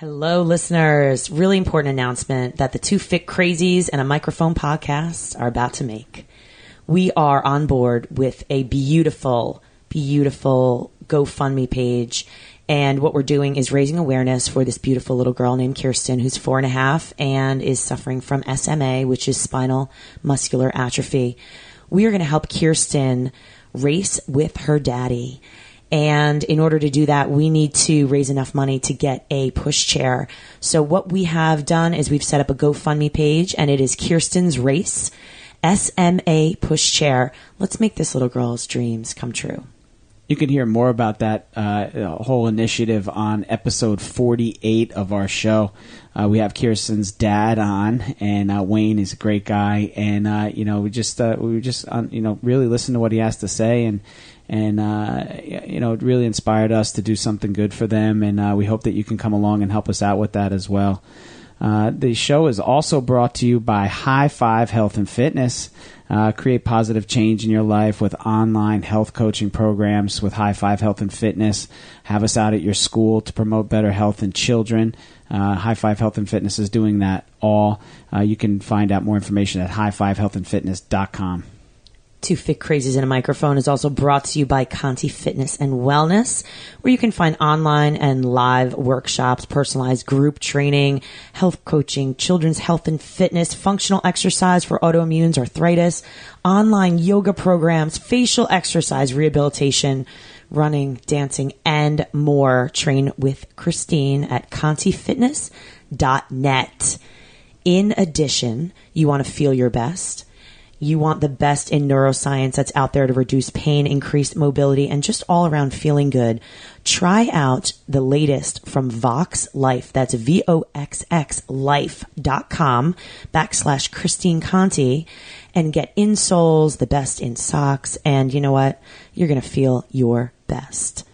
Hello, listeners. Really important announcement that the two Fit Crazies and a microphone podcast are about to make. We are on board with a beautiful, beautiful GoFundMe page. And what we're doing is raising awareness for this beautiful little girl named Kirsten, who's four and a half and is suffering from SMA, which is spinal muscular atrophy. We are going to help Kirsten race with her daddy. And in order to do that, we need to raise enough money to get a push chair. So what we have done is we've set up a GoFundMe page and it is Kirsten's Race, SMA push chair. Let's make this little girl's dreams come true. You can hear more about that uh, whole initiative on episode 48 of our show. Uh, we have Kirsten's dad on, and uh, Wayne is a great guy, and uh, you know we just uh, we just you know really listen to what he has to say, and and uh, you know it really inspired us to do something good for them, and we hope that you can come along and help us out with that as well. the show is also brought to you by High Five Health and Fitness. Uh, create positive change in your life with online health coaching programs with High Five Health and Fitness. Have us out at your school to promote better health in children. Uh, High Five Health and Fitness is doing that all. Uh, you can find out more information at highfivehealthandfitness.com. Two Fit Crazies in a Microphone is also brought to you by Conti Fitness and Wellness, where you can find online and live workshops, personalized group training, health coaching, children's health and fitness, functional exercise for autoimmunes, arthritis, online yoga programs, facial exercise rehabilitation, running, dancing, and more. Train with Christine at contifitness.net. In addition, you want to feel your best you want the best in neuroscience that's out there to reduce pain, increase mobility, and just all around feeling good. Try out the latest from Voxx Life. That's V-O-X-X life.com backslash Christine Conti and get insoles, the best in socks. And you know what? You're going to feel your best.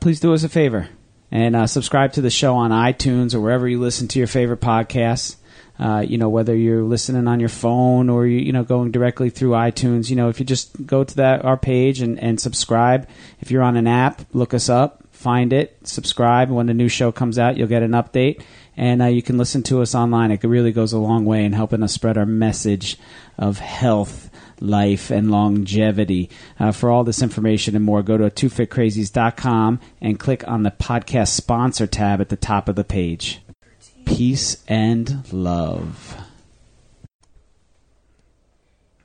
Please do us a favor and uh, subscribe to the show on iTunes or wherever you listen to your favorite podcasts. Uh, you know, whether you're listening on your phone or you, you know going directly through iTunes, you know, if you just go to that our page and, and subscribe. If you're on an app, look us up, find it, subscribe. When a new show comes out, you'll get an update, and uh, you can listen to us online. It really goes a long way in helping us spread our message of health life and longevity. Uh, for all this information and more, go to twofitcrazies.com and click on the podcast sponsor tab at the top of the page peace and love.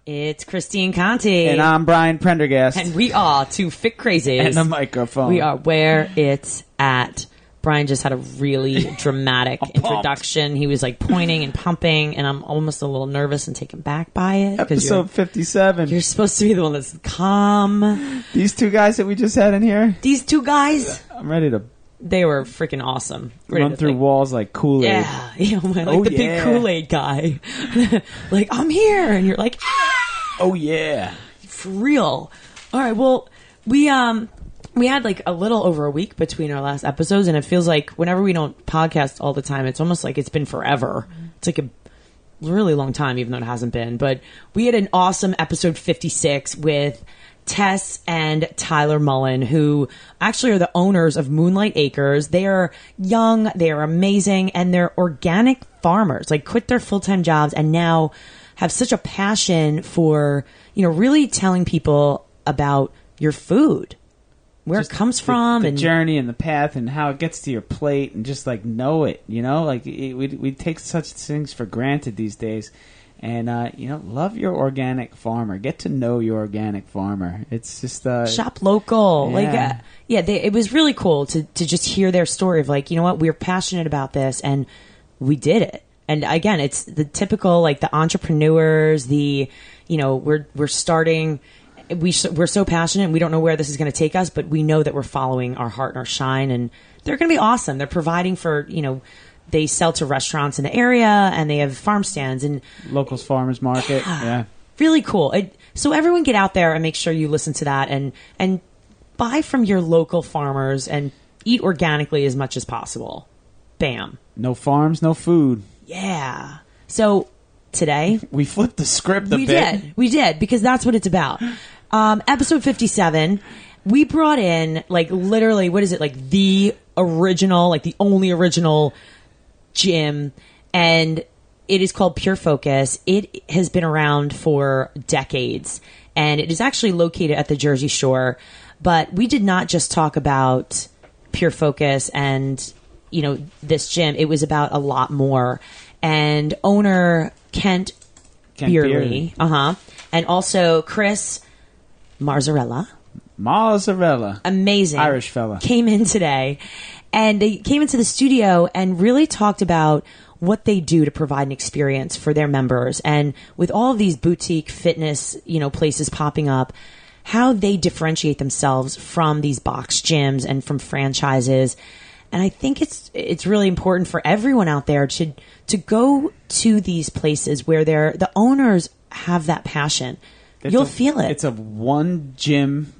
It's Christine Conti. And I'm Brian Prendergast. And we are two fit crazies. And a microphone. We are where it's at. Brian just had a really dramatic introduction. He was like pointing and pumping, and I'm almost a little nervous and taken back by it. Episode you're, 57. You're supposed to be the one that's calm. These two guys that we just had in here. These two guys. I'm ready to they were freaking awesome. Run through walls like Kool Aid. Yeah, yeah, like oh, the yeah. big Kool Aid guy. like I'm here, and you're like, ah! oh yeah, for real. All right, well, we um we had like a little over a week between our last episodes, and it feels like whenever we don't podcast all the time, it's almost like it's been forever. It's like a really long time, even though it hasn't been. But we had an awesome episode 56 with Tess and Tyler Mullen, who actually are the owners of Moonlight Acres. They are young, they are amazing, and they're organic farmers, like quit their full time jobs and now have such a passion for, you know, really telling people about your food, where just it comes the, from, the and journey and the path and how it gets to your plate, and just like know it, you know, like it, we we take such things for granted these days and uh, you know love your organic farmer. Get to know your organic farmer. It's just uh, shop local. Yeah. like uh, yeah they, it was really cool to, to just hear their story of like you know what? We are passionate about this and we did it. And again it's the typical like the entrepreneurs the you know we're we're starting we we're so passionate we don't know where this is going to take us but we know that we're following our heart and our shine and they're going to be awesome. They're providing for you know they sell to restaurants in the area and they have farm stands and locals farmers market. Yeah, yeah. really cool. It, so everyone get out there and make sure you listen to that and and buy from your local farmers and eat organically as much as possible. Bam. No farms, no food. Yeah. So today we flipped the script a we bit. did. We did because that's what it's about. Um, episode fifty-seven. We brought in like literally what is it like the original, like the only original gym, and it is called Pure Focus. It has been around for decades, and it is actually located at the Jersey Shore. But we did not just talk about Pure Focus and you know this gym. It was about a lot more. And owner Kent, Kent Beerley, uh huh, and also Chris Marzarella Mozzarella. amazing Irish fella. came in today and they came into the studio and really talked about what they do to provide an experience for their members and with all of these boutique fitness you know places popping up how they differentiate themselves from these box gyms and from franchises and I think it's it's really important for everyone out there to to go to these places where they're the owners have that passion. It's You'll a- feel it. It's a one gym,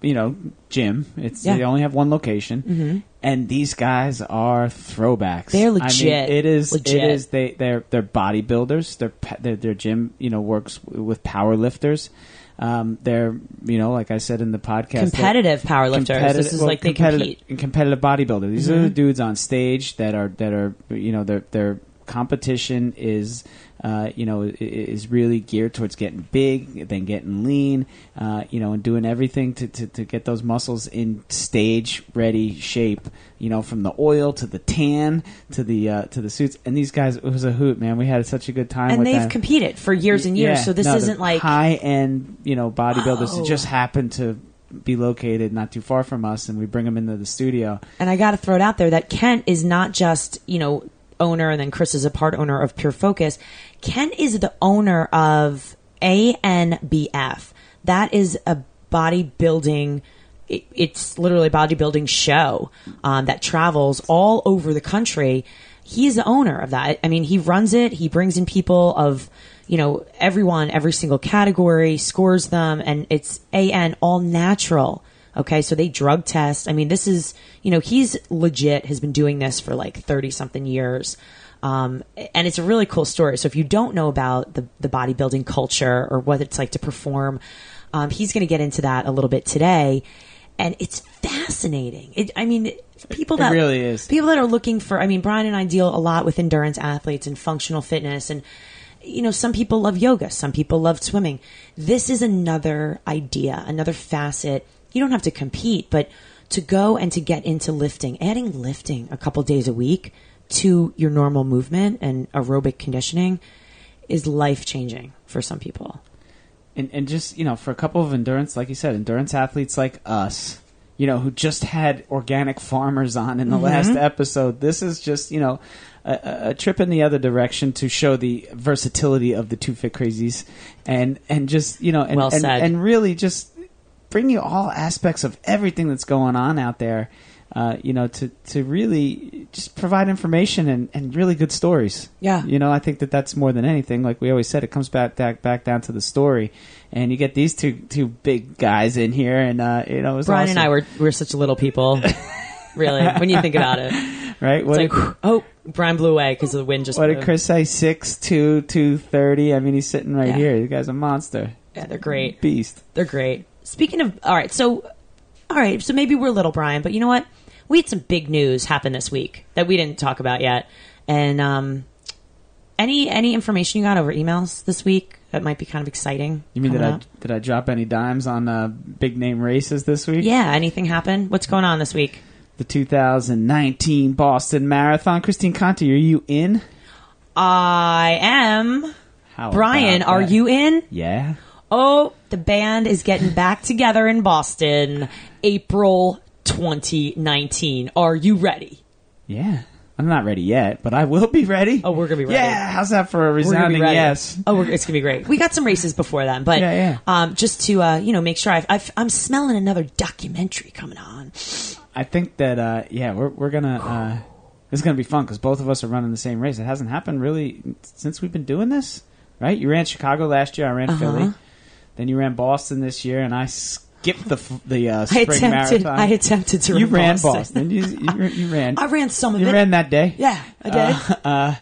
you know, gym. It's Yeah. they only have one location, mm-hmm. And these guys are throwbacks. They're I mean, legit. it is. Legit. It is. They they're they're bodybuilders. Their their their gym, you know, works with power lifters. Um, they're you know, like I said in the podcast, they're- competitive powerlifters. this is well, like they competitive, compete. Mm-hmm. competitive bodybuilder. These are the dudes on stage that are that are you know their their competition is uh, you know is really geared towards getting big, then getting lean, uh, you know, and doing everything to, to, to get those muscles in stage ready shape. You know, from the oil to the tan to the uh, to the suits. And these guys, it was a hoot, man. We had such a good time. and they've them. competed for years and years. Yeah, so this no, isn't like high end, you know, bodybuilders Whoa. that just happen to be located not too far from us, and we bring them into the studio. and I got to throw it out there that Kent is not just you know owner, and then Chris is a part owner of Pure Focus. Ken is the owner of ANBF. That is a bodybuilding. It, it's literally a bodybuilding show um, that travels all over the country. He is the owner of that. I mean, he runs it. He brings in people of you know everyone, every single category, scores them, and it's AN all natural. Okay, so they drug test. I mean, this is, you know, he's legit, has been doing this for like 30 something years. Um, and it's a really cool story. So if you don't know about the, the bodybuilding culture or what it's like to perform, um, he's going to get into that a little bit today. And it's fascinating. It, I mean, people It that really is. people that are looking for. I mean, Brian and I deal a lot with endurance athletes and functional fitness, and you know, some people love yoga, some people love swimming. This is another idea, another facet. You don't have to compete, but to go and to get into lifting, adding lifting a couple days a week to your normal movement and aerobic conditioning is life changing for some people. and, and just you know for a couple of endurance like you said endurance athletes like us you know who just had organic farmers on in the Mm-hmm. last episode this is just you know a, a- trip in the other direction to show the versatility of the two fit crazies and and just you know and, Well and, and really just bring you all aspects of everything that's going on out there uh, you know to to really just provide information and, and really good stories Yeah. you know, I think that that's more than anything. Like we always said, it comes back back, back down to the story, and you get these two two big guys in here, and uh, you know, it was Brian and I were we're such little people, really. When you think about it, right. What it's did, like, oh, Brian blew away because the wind just. what did. Chris say? Six two two thirty. I mean, he's sitting right Yeah. here. The guy's a monster, Yeah, they're great. beast. They're great. Speaking of, all right, so, all right, so maybe we're little Brian, but you know what? We had some big news happen this week that we didn't talk about yet, and um, any any information you got over emails this week that might be kind of exciting? You mean did I up? did I drop any dimes on uh, big name races this week? Yeah, anything happen? What's going on this week? The 2019 Boston Marathon. Christine Conti, are you in? I am. How Brian, are you in? Yeah. Oh, the band is getting back together in Boston, April 2019. Are you ready? Yeah. I'm not ready yet, but I will be ready. Oh, we're gonna be ready. Yeah, how's that for a resounding yes? Oh, we're, it's gonna be great. We got some races before then, but Yeah, yeah. Um, just to uh, you know make sure I've, I've, I'm smelling another documentary coming on. I think that uh, yeah, we're we're gonna uh, this is gonna be fun because both of us are running the same race. It hasn't happened really since we've been doing this, right? You ran Chicago last year. I ran Uh-huh. Philly. Then you ran Boston this year, and I skipped the the uh, I spring attempted. marathon. I attempted to. you run ran Boston. Boston. You, you, you ran. I ran some of you it. ran that day. Yeah, I did. Uh, uh,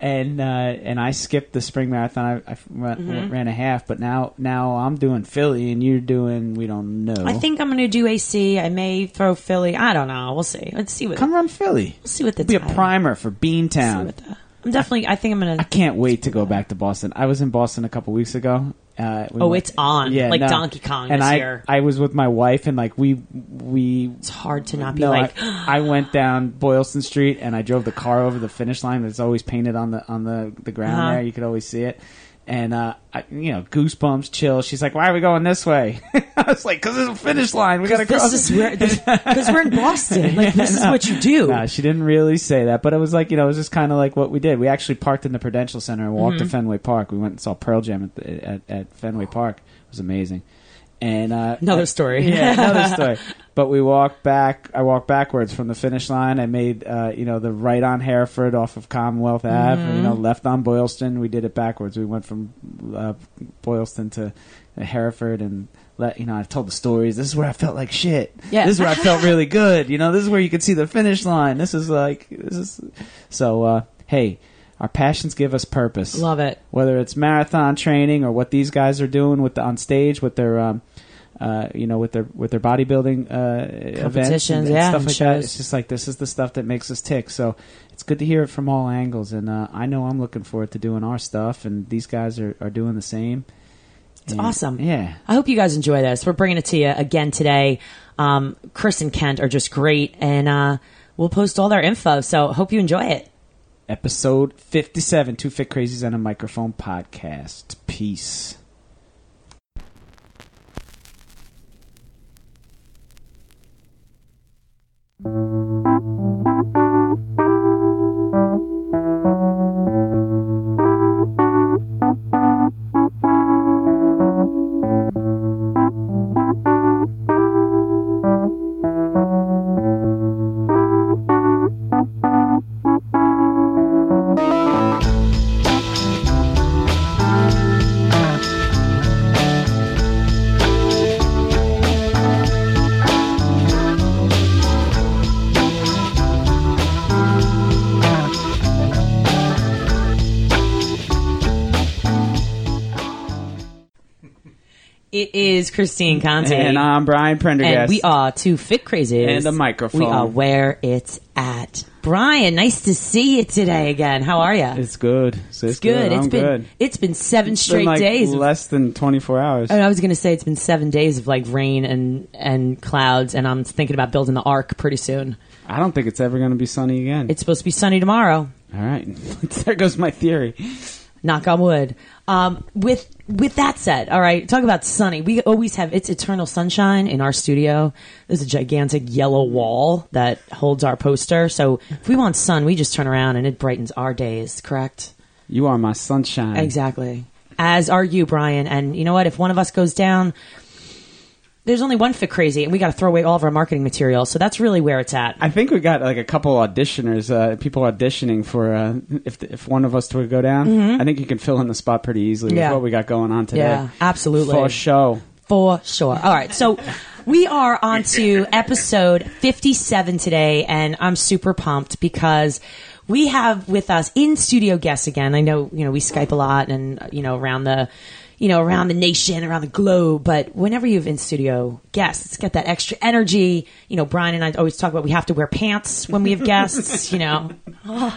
and uh, and I skipped the spring marathon. I, I ran, Mm-hmm. ran a half, but now now I'm doing Philly, and you're doing we don't know. I think I'm going to do AC. I may throw Philly. I don't know. We'll see. Let's see what. come run Philly. We'll see what the Be a primer for Beantown. the- I'm definitely. I think I'm going to I can't wait to go back to Boston. I was in Boston a couple weeks ago. Uh, we Oh, went- it's on, Yeah, like Donkey Kong and I, year. I was with my wife, and like we we It's hard to not be no, like. I, I went down Boylston Street and I drove the car over the finish line. That's always painted on the on the, the ground Uh-huh. there. You could always see it. And uh, I, you know, goosebumps, chill. She's like, "Why are we going this way?" I was like, "Cause there's a finish line. We gotta cross." this is where because we're in Boston. Like this is what you do. Nah, she didn't really say that, but it was like you know, it was just kind of like what we did. We actually parked in the Prudential Center and walked Mm-hmm. to Fenway Park. We went and saw Pearl Jam at, at, at Fenway Park. It was amazing. And uh, Another story. yeah, another story. But we walked back. I walked backwards from the finish line. I made uh, you know the right on Hereford off of Commonwealth Ave. You know, Mm-hmm. left on Boylston. We did it backwards. We went from uh, Boylston to Hereford and. Let, you know, I've told the stories. This is where I felt like shit. Yeah. This is where I felt really good. You know, this is where you could see the finish line. This is like this is so. uh Hey, our passions give us purpose Love it. whether it's marathon training or what these guys are doing with the, on stage with their um, uh, you know with their with their bodybuilding uh, events and, Competitions, and yeah, stuff and like that. It's just like this is the stuff that makes us tick. So it's good to hear it from all angles, and uh, I know I'm looking forward to doing our stuff, and these guys are, are doing the same. It's And- awesome. Yeah. I hope you guys enjoy this. We're bringing it to you again today. Um, Chris and Kent are just great, and uh, we'll post all their info. So hope you enjoy it. Episode 57, Two Fit Crazies and a Microphone podcast. Peace. Thank you. It is Christine Conti. And I'm Brian Prendergast. And we are two fit crazies. And a microphone. We are where it's at. Brian, nice to see you today again. How are you? It's good. It's, It's good. I'm It's been good. it's been seven It's straight been like days. less than 24 hours. and I was going to say it's been seven days of like rain and and clouds, and I'm thinking about building the ark pretty soon. I don't think it's ever going to be sunny again. It's supposed to be sunny tomorrow. All right, there goes my theory. Knock on wood. Um, with with that said, all right, talk about sunny. We always have it's eternal sunshine in our studio. There's a gigantic yellow wall that holds our poster. So if we want sun, we just turn around and it brightens our days. Correct? You are my sunshine. Exactly. As are you, Brian. And you know what? If one of us goes down, there's only one fit crazy, and we got to throw away all of our marketing material. So that's really where it's at. I think we got like a couple auditioners, uh, people auditioning for uh, if if one of us to go down. I think you can fill in the spot pretty easily Mm-hmm. Yeah. with what we got going on today. Yeah, absolutely. For show. For sure. All right. So we are on to episode 57 today, and I'm super pumped because we have with us in studio guests again. I know, you know, we Skype a lot and, you know, around the, you know, around the nation, around the globe. But whenever you have in studio guests, it's got that extra energy. You know, Brian and I always talk about we have to wear pants when we have guests, you know.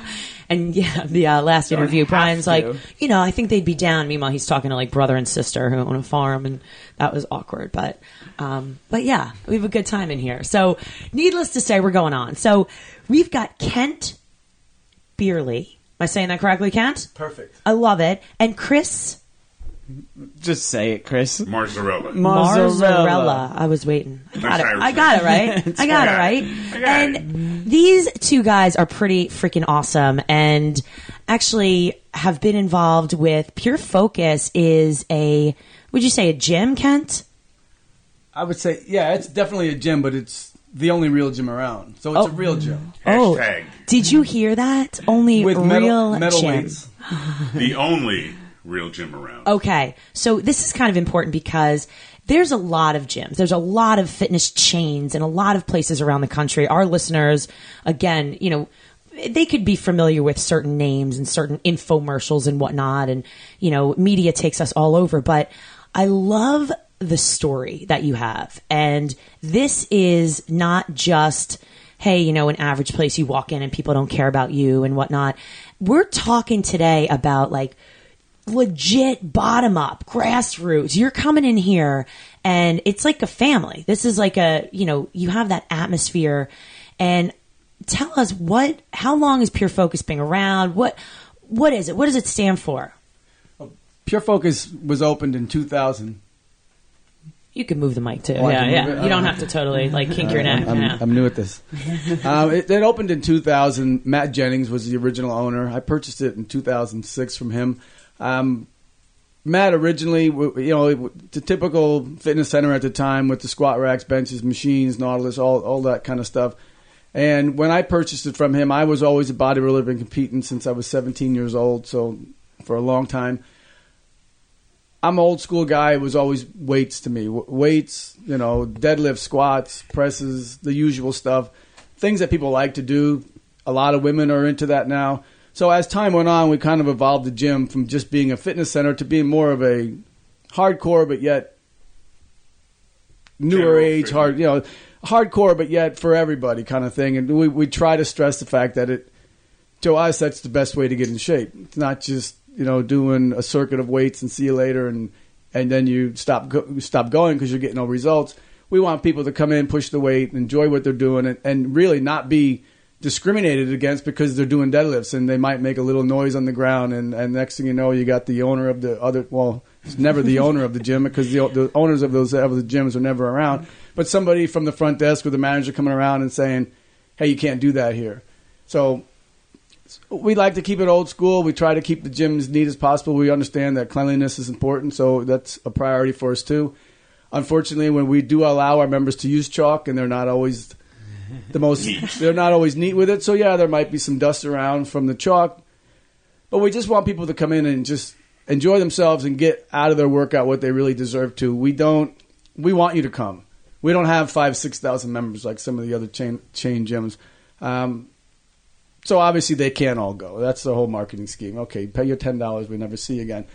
And yeah, the uh, last interview, Brian's to. like, you know, I think they'd be down. Meanwhile, he's talking to like brother and sister who own a farm, and that was awkward. But, um, but yeah, we have a good time in here. So, needless to say, we're going on. So, we've got Kent Beerley. Am I saying that correctly, Kent? Perfect. I love it. And Chris Just say it, Chris. Mozzarella. Marzarella. I was waiting. I got it. I got it right. I got it right. I got it. And these two guys are pretty freaking awesome, and actually have been involved with Pure Focus. Is a would you say a gym, Kent? I would say, yeah, it's definitely a gym, but it's the only real gym around. So it's Oh. a real gym oh. Hashtag Did you hear that? Only with real metal, metal gym. weights. the only real gym around. Okay, so this is kind of important because there's a lot of gyms. There's a lot of fitness chains and a lot of places around the country. Our listeners, again, you know, they could be familiar with certain names and certain infomercials and whatnot. And, you know, media takes us all over. But I love the story that you have. And this is not just, hey, you know, an average place you walk in and people don't care about you and whatnot. We're talking today about like legit bottom up, grassroots. You're coming in here and it's like a family. This is like a, you know, you have that atmosphere and tell us what how long has Pure Focus been around? What what is it? What does it stand for? Pure Focus was opened in 2000. You can move the mic too. Oh, yeah, yeah. it? You don't have to totally like kink your neck. I'm, yeah. I'm new at this. um, it, it opened in 2000. Matt Jennings was the original owner. I purchased it in 2006 from him. Um, Matt originally, you know, the typical fitness center at the time with the squat racks, benches, machines, Nautilus, all all that kind of stuff. And when I purchased it from him, I was always a bodybuilder, been competing since I was 17 years old, so for a long time. I'm an old school guy. It was always weights to me. Weights, you know, deadlifts, squats, presses, the usual stuff. Things that people like to do. A lot of women are into that now. So as time went on, we kind of evolved the gym from just being a fitness center to being more of a hardcore, but yet newer General age, fitness. hard, you know, hardcore, but yet for everybody kind of thing. And we, we try to stress the fact that it, to us, that's the best way to get in shape. It's not just you know doing a circuit of weights and see you later, and and then you stop go, stop going because you're getting no results. We want people to come in, push the weight, enjoy what they're doing, and, and really not be discriminated against because they're doing deadlifts and they might make a little noise on the ground. And, and next thing you know, you got the owner of the other. Well, it's never the owner of the gym because the, the owners of those of the gyms are never around. But somebody from the front desk or the manager coming around and saying, "Hey, you can't do that here." So we like to keep it old school. We try to keep the gym as neat as possible. We understand that cleanliness is important, so that's a priority for us too. Unfortunately, when we do allow our members to use chalk, and they're not always the most, they're not always neat with it. So yeah, there might be some dust around from the chalk, but we just want people to come in and just enjoy themselves and get out of their workout what they really deserve to. We don't. We want you to come. We don't have five, six thousand members like some of the other chain chain gyms. Um, so obviously they can't all go. That's the whole marketing scheme. Okay, pay your ten dollars, we never see you again.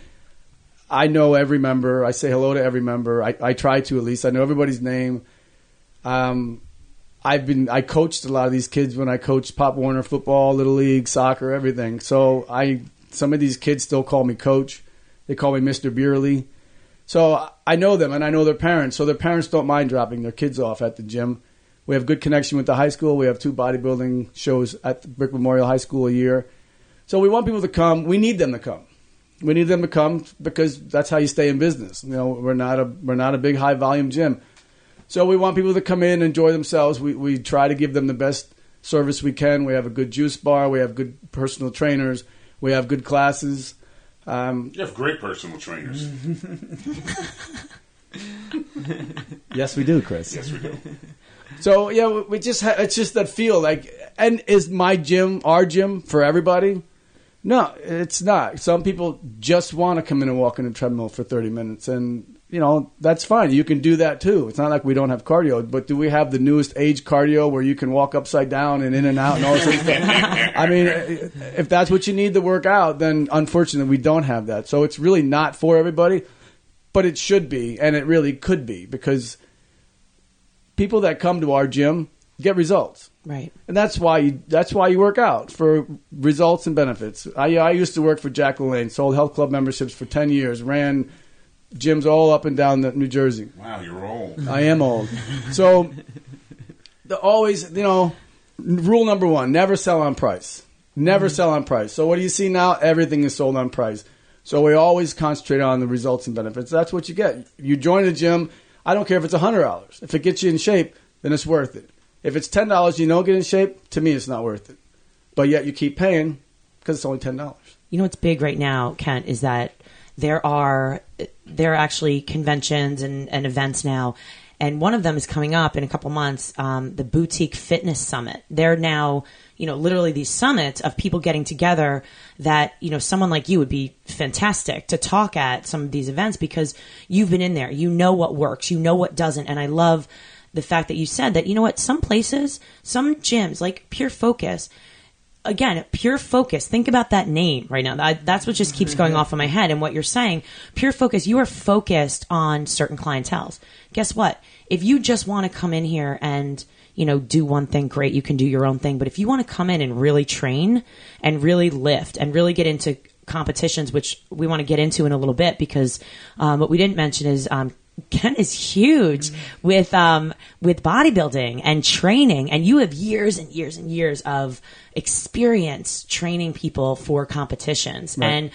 I know every member. I say hello to every member. I, I try to at least. I know everybody's name. Um, I've been I coached a lot of these kids when I coached Pop Warner football, little league, soccer, everything. So I some of these kids still call me coach. They call me Mr. Beerley. So I know them and I know their parents. So their parents don't mind dropping their kids off at the gym. We have good connection with the high school. We have two bodybuilding shows at the Brick Memorial High School a year. So we want people to come. We need them to come. We need them to come because that's how you stay in business. You know, we're not a we're not a big high volume gym. So we want people to come in, enjoy themselves. We we try to give them the best service we can. We have a good juice bar. We have good personal trainers. We have good classes. Um, You have great personal trainers. yes, we do, Chris. Yes, we do. So yeah, we- we just ha- it's just that feel like, and is my gym our gym for everybody? No, it's not. Some people just want to come in and walk in a treadmill for thirty minutes, and you know that's fine. You can do that too. It's not like we don't have cardio, but do we have the newest age cardio where you can walk upside down and in and out and all this stuff? I mean, if that's what you need to work out, then unfortunately we don't have that. So it's really not for everybody, but it should be, and it really could be because people that come to our gym get results, Right. and that's why you, that's why you work out for results and benefits. I, I used to work for Jack LaLanne, sold health club memberships for ten years, ran gyms all up and down the New Jersey. Wow, you're old. I am old, so the always you know rule number one: never sell on price. Never mm-hmm. sell on price. So what do you see now? Everything is sold on price. So we always concentrate on the results and benefits. That's what you get. You join the gym. I don't care if it's hundred dollars. If it gets you in shape, then it's worth it. If it's ten dollars, you don't get in shape. To me, it's not worth it. But yet you keep paying because it's only ten dollars. You know what's big right now, Kent, is that there are there are actually conventions and, and events now, and one of them is coming up in a couple months. Um, the Boutique Fitness Summit. They're now you know literally these summits of people getting together that you know someone like you would be fantastic to talk at some of these events because you've been in there. You know what works. You know what doesn't. And I love the fact that you said that you know what some places, some gyms like Pure Focus again, pure focus. Think about that name right now. That, that's what just keeps going off in my head. And what you're saying, pure focus, you are focused on certain clientels. Guess what? If you just want to come in here and, you know, do one thing, great, you can do your own thing. But if you want to come in and really train and really lift and really get into competitions, which we want to get into in a little bit because um, what we didn't mention is um, Ken is huge with um, with bodybuilding and training, and you have years and years and years of experience training people for competitions, and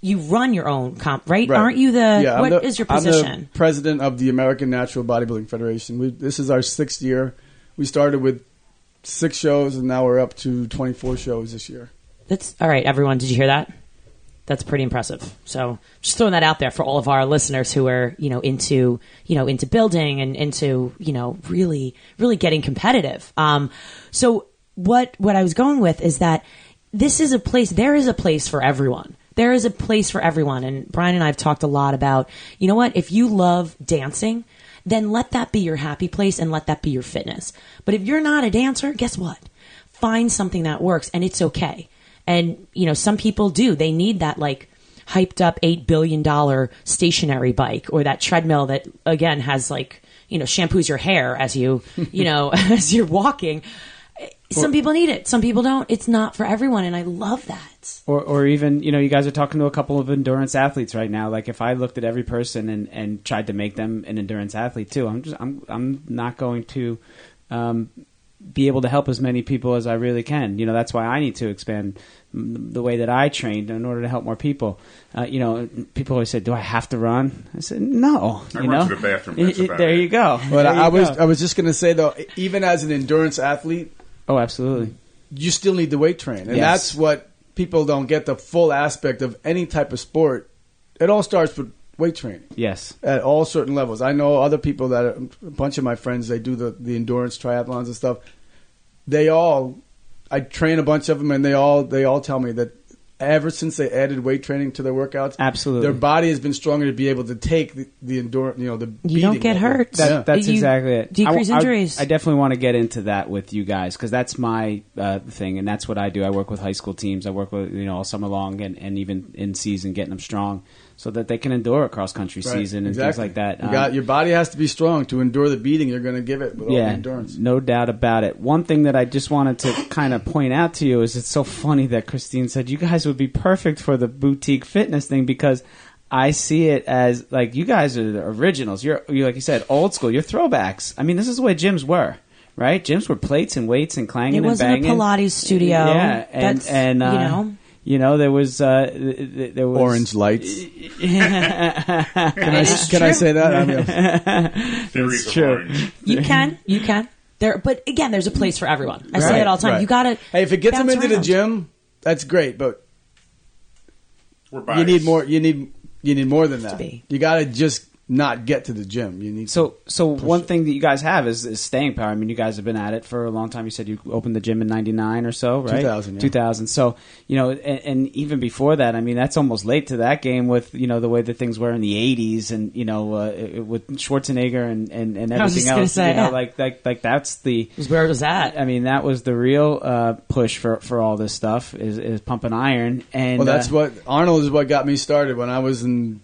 you run your own comp, right? Right. Aren't you the? Yeah, what I'm is the- your I'm the position? president of the American Natural Bodybuilding Federation. We, this is our sixth year. We started with six shows, and now we're up to 24 shows this year. That's all right, everyone. Did you hear that? That's pretty impressive. So just throwing that out there for all of our listeners who are, you know, into, you know, into building and into, you know, really, really getting competitive. Um, so what, what I was going with is that this is a place, there is a place for everyone. There is a place for everyone. And Brian and I have talked a lot about, you know what, if you love dancing, then let that be your happy place and let that be your fitness. But if you're not a dancer, guess what? Find something that works and it's okay. And, you know, some people do. They need that like hyped up $8 billion stationary bike or that treadmill that again has like, you know, shampoos your hair as you, you know, as you're walking. Some people need it. Some people don't. It's not for everyone. And I love that. or, or even you know you guys are talking to a couple of endurance athletes right now like if i looked at every person and, and tried to make them an endurance athlete too i'm just i'm i'm not going to um, be able to help as many people as i really can you know that's why i need to expand the way that i trained in order to help more people uh, you know people always say do i have to run i said no I you run know to the bathroom, that's Y- y- about there it. you go But There I, I was go. I was just going to say though, even as an endurance athlete, oh absolutely you still need the weight train, and Yes. that's what people don't get the full aspect of any type of sport. It all starts with weight training yes at all certain levels. I know other people that are, a bunch of my friends they do the the endurance triathlons and stuff. They all, I train a bunch of them, and they all they all tell me that ever since they added weight training to their workouts, Absolutely. their body has been stronger to be able to take the, the endurance. You know, the You don't get of hurt. That, Yeah. That's You exactly it. decrease I- I- injuries. I, definitely want to get into that with you guys because that's my uh, thing, and that's what I do. I work with high school teams. I work with you know all summer long and, and even in season, getting them strong so that they can endure a cross country Right, season and exactly. things like that. You Um, got your body has to be strong to endure the beating you're going to give it with all the yeah, endurance. no doubt about it. One thing that I just wanted to kind of point out to you is it's so funny that Christine said you guys would be perfect for the boutique fitness thing because I see it as like you guys are the originals. You're, you like you said, old school. You're throwbacks. I mean, this is the way gyms were, right? Gyms were plates and weights and clanging It wasn't and a banging. Pilates studio. Yeah, and That's, and uh, you know. You know, there was uh, th- th- there was Orange lights. can I It's can I say that? I mean, Theories true. orange. You can, you can. There, but again, there's a place for everyone. I say Right, it all the time. right. You gotta. hey, if it gets them bounce into the gym, that's great. But We're you need more. You need you need more than that. be. You got to just not get to the gym. You need So, so one thing that you guys have is, is staying power. I mean, you guys have been at it for a long time. You said you opened the gym in '99 or so, right? 2000, yeah. 2000. So, you know, and, and even before that, I mean, that's almost late to that game with you know the way that things were in the '80s, and you know, uh, it- with Schwarzenegger and and, and I was everything just gonna else. say, you know, yeah. like like like that's the. Was where it was at. I mean, that was the real uh, push for, for all this stuff is, is pumping iron, and Well, that's uh, what Arnold is what got me started when I was in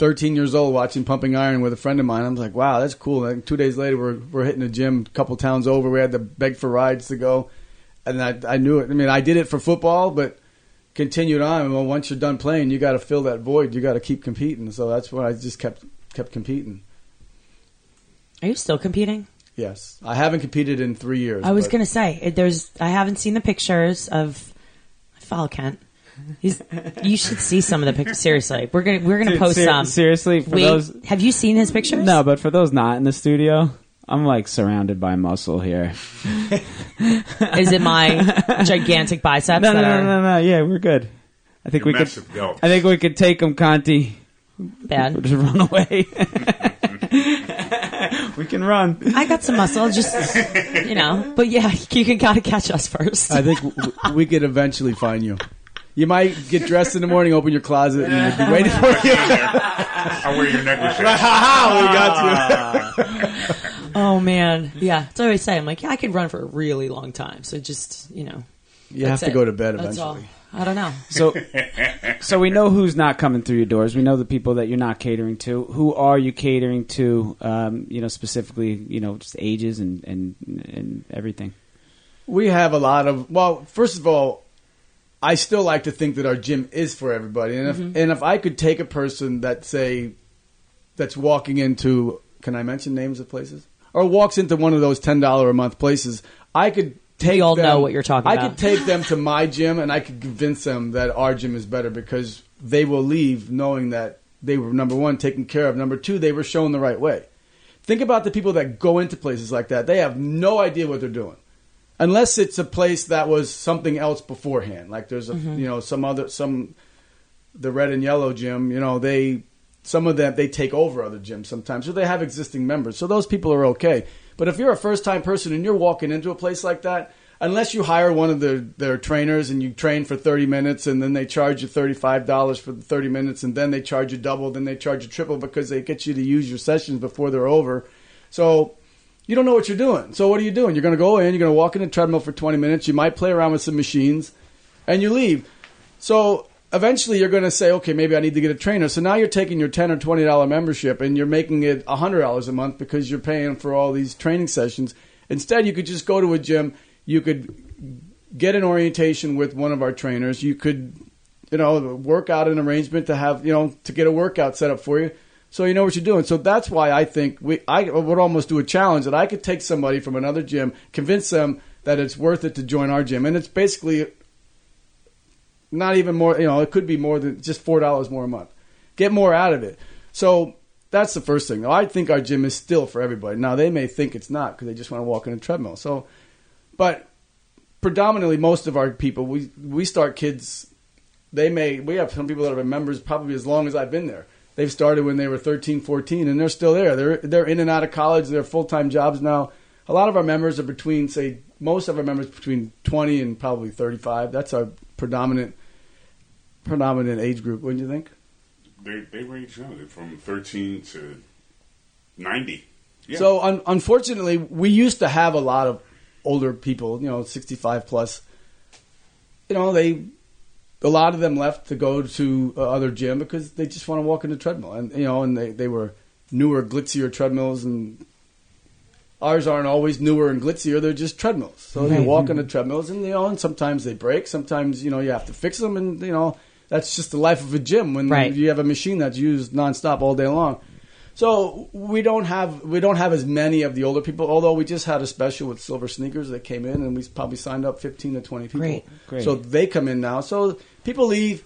13 years old watching Pumping Iron with a friend of mine. I was like, wow, that's cool. And two days later, we're, we're hitting the gym a couple towns over. We had to beg for rides to go. And I, I knew it. I mean, I did it for football, but continued on. Well, once you're done playing, you got to fill that void. You got to keep competing. So that's why I just kept kept competing. Are you still competing? Yes. I haven't competed in three years. I was but- gonna say there's. I haven't seen the pictures of. I follow Kent. He's. You should see some of the pictures. Seriously, we're gonna we're gonna Ser- post ser- some. seriously for Wait, those. have you seen his pictures? No, but for those not in the studio, I'm like surrounded by muscle here. Is it my gigantic biceps? No, no, that no, are no, no. Yeah, we're good. I think Your we could. massive belt. I think we could take him, Conti. bad? Just run away. we can run. I got some muscle, just you know. But yeah, you can gotta catch us first. I think w- w- we could eventually find you. You might get dressed in the morning, open your closet, and we'll be waiting for you. I wear your negligee. Ha ha! we got you. Oh man, yeah. That's what I always say. I'm like, yeah, I could run for a really long time. So just you know, You have to it. go to bed That's all. eventually. I don't know. So, so we know who's not coming through your doors. We know the people that you're not catering to. Who are you catering to? Um, you know, specifically, you know, just ages and and and everything. We have a lot of well, first of all, I still like to think that our gym is for everybody. And if mm-hmm. and if I could take a person that say that's walking into can I mention names of places? Or walks into one of those ten dollar a month places, I could take We all them- know what you're talking I about. could take them to my gym and I could convince them that our gym is better because they will leave knowing that they were number one taken care of. Number two, they were shown the right way. Think about the people that go into places like that. They have no idea what they're doing. Unless it's a place that was something else beforehand. Like there's a Mm-hmm. you know, some other some the red and yellow gym, you know, they some of them they take over other gyms sometimes, or they have existing members. So those people are okay. But if you're a first time person and you're walking into a place like that, unless you hire one of their, their trainers and you train for 30 minutes and then they charge you $35 for the 30 minutes and then they charge you double, then they charge you triple because they get you to use your sessions before they're over. So you don't know what you're doing. So what are you doing? You're going to go in, you're going to walk in a treadmill for 20 minutes, you might play around with some machines, and you leave. So eventually you're going to say, okay, maybe I need to get a trainer. So now you're taking your 10 or $20 membership and you're making it $100 a month because you're paying for all these training sessions. Instead, you could just go to a gym, you could get an orientation with one of our trainers, you could you know, work out an arrangement to have, you know, to get a workout set up for you. So you know what you're doing. So that's why I think we I would almost do a challenge that I could take somebody from another gym, convince them that it's worth it to join our gym. And it's basically not even more, you know, it could be more than just $4 more a month. Get more out of it. So that's the first thing. I think our gym is still for everybody. Now they may think it's not because they just want to walk in a treadmill. So, but predominantly most of our people, we we start kids. They may we have some people that have been members probably as long as I've been there. They've started when they were 13, 14, and they're still there. They're they're in and out of college. They're full time jobs now. A lot of our members are between say most of our members between 20 and probably 35. That's our predominant predominant age group. Wouldn't you think? They they range from thirteen to ninety. Yeah. So un- unfortunately, we used to have a lot of older people, you know, 65 plus. You know, they a lot of them left to go to uh, other gym because they just want to walk in the treadmill, and you know, and they they were newer, glitzier treadmills, and ours aren't always newer and glitzier. They're just treadmills. So they walk on the treadmills, and you know, and sometimes they break. Sometimes you know you have to fix them, and you know that's just the life of a gym when Right. you have a machine that's used nonstop all day long. So we don't have we don't have as many of the older people. Although we just had a special with Silver Sneakers that came in, and we probably signed up fifteen to twenty people. Great. Great. So they come in now. So people leave.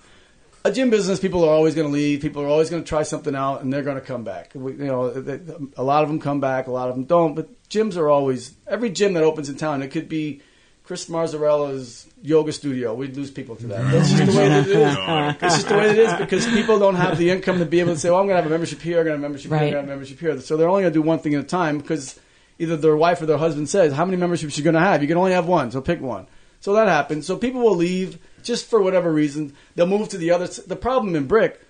A gym business, people are always going to leave. People are always going to try something out, and they're going to come back. We, you know, they- a lot of them come back, a lot of them don't. But gyms are always every gym that opens in town. It could be Chris Marzarella's yoga studio. We'd lose people to that. That's just the way that it is. It's just the way it is because people don't have the income to be able to say, "Well, I'm going to have a membership here, I'm going to have a membership here, I'm going to have a membership here." So they're only going to do one thing at a time because either their wife or their husband says, "How many memberships are you going to have? You can only have one, so pick one." So that happens. So people will leave just for whatever reason. They'll move to the other. s- The problem in Brick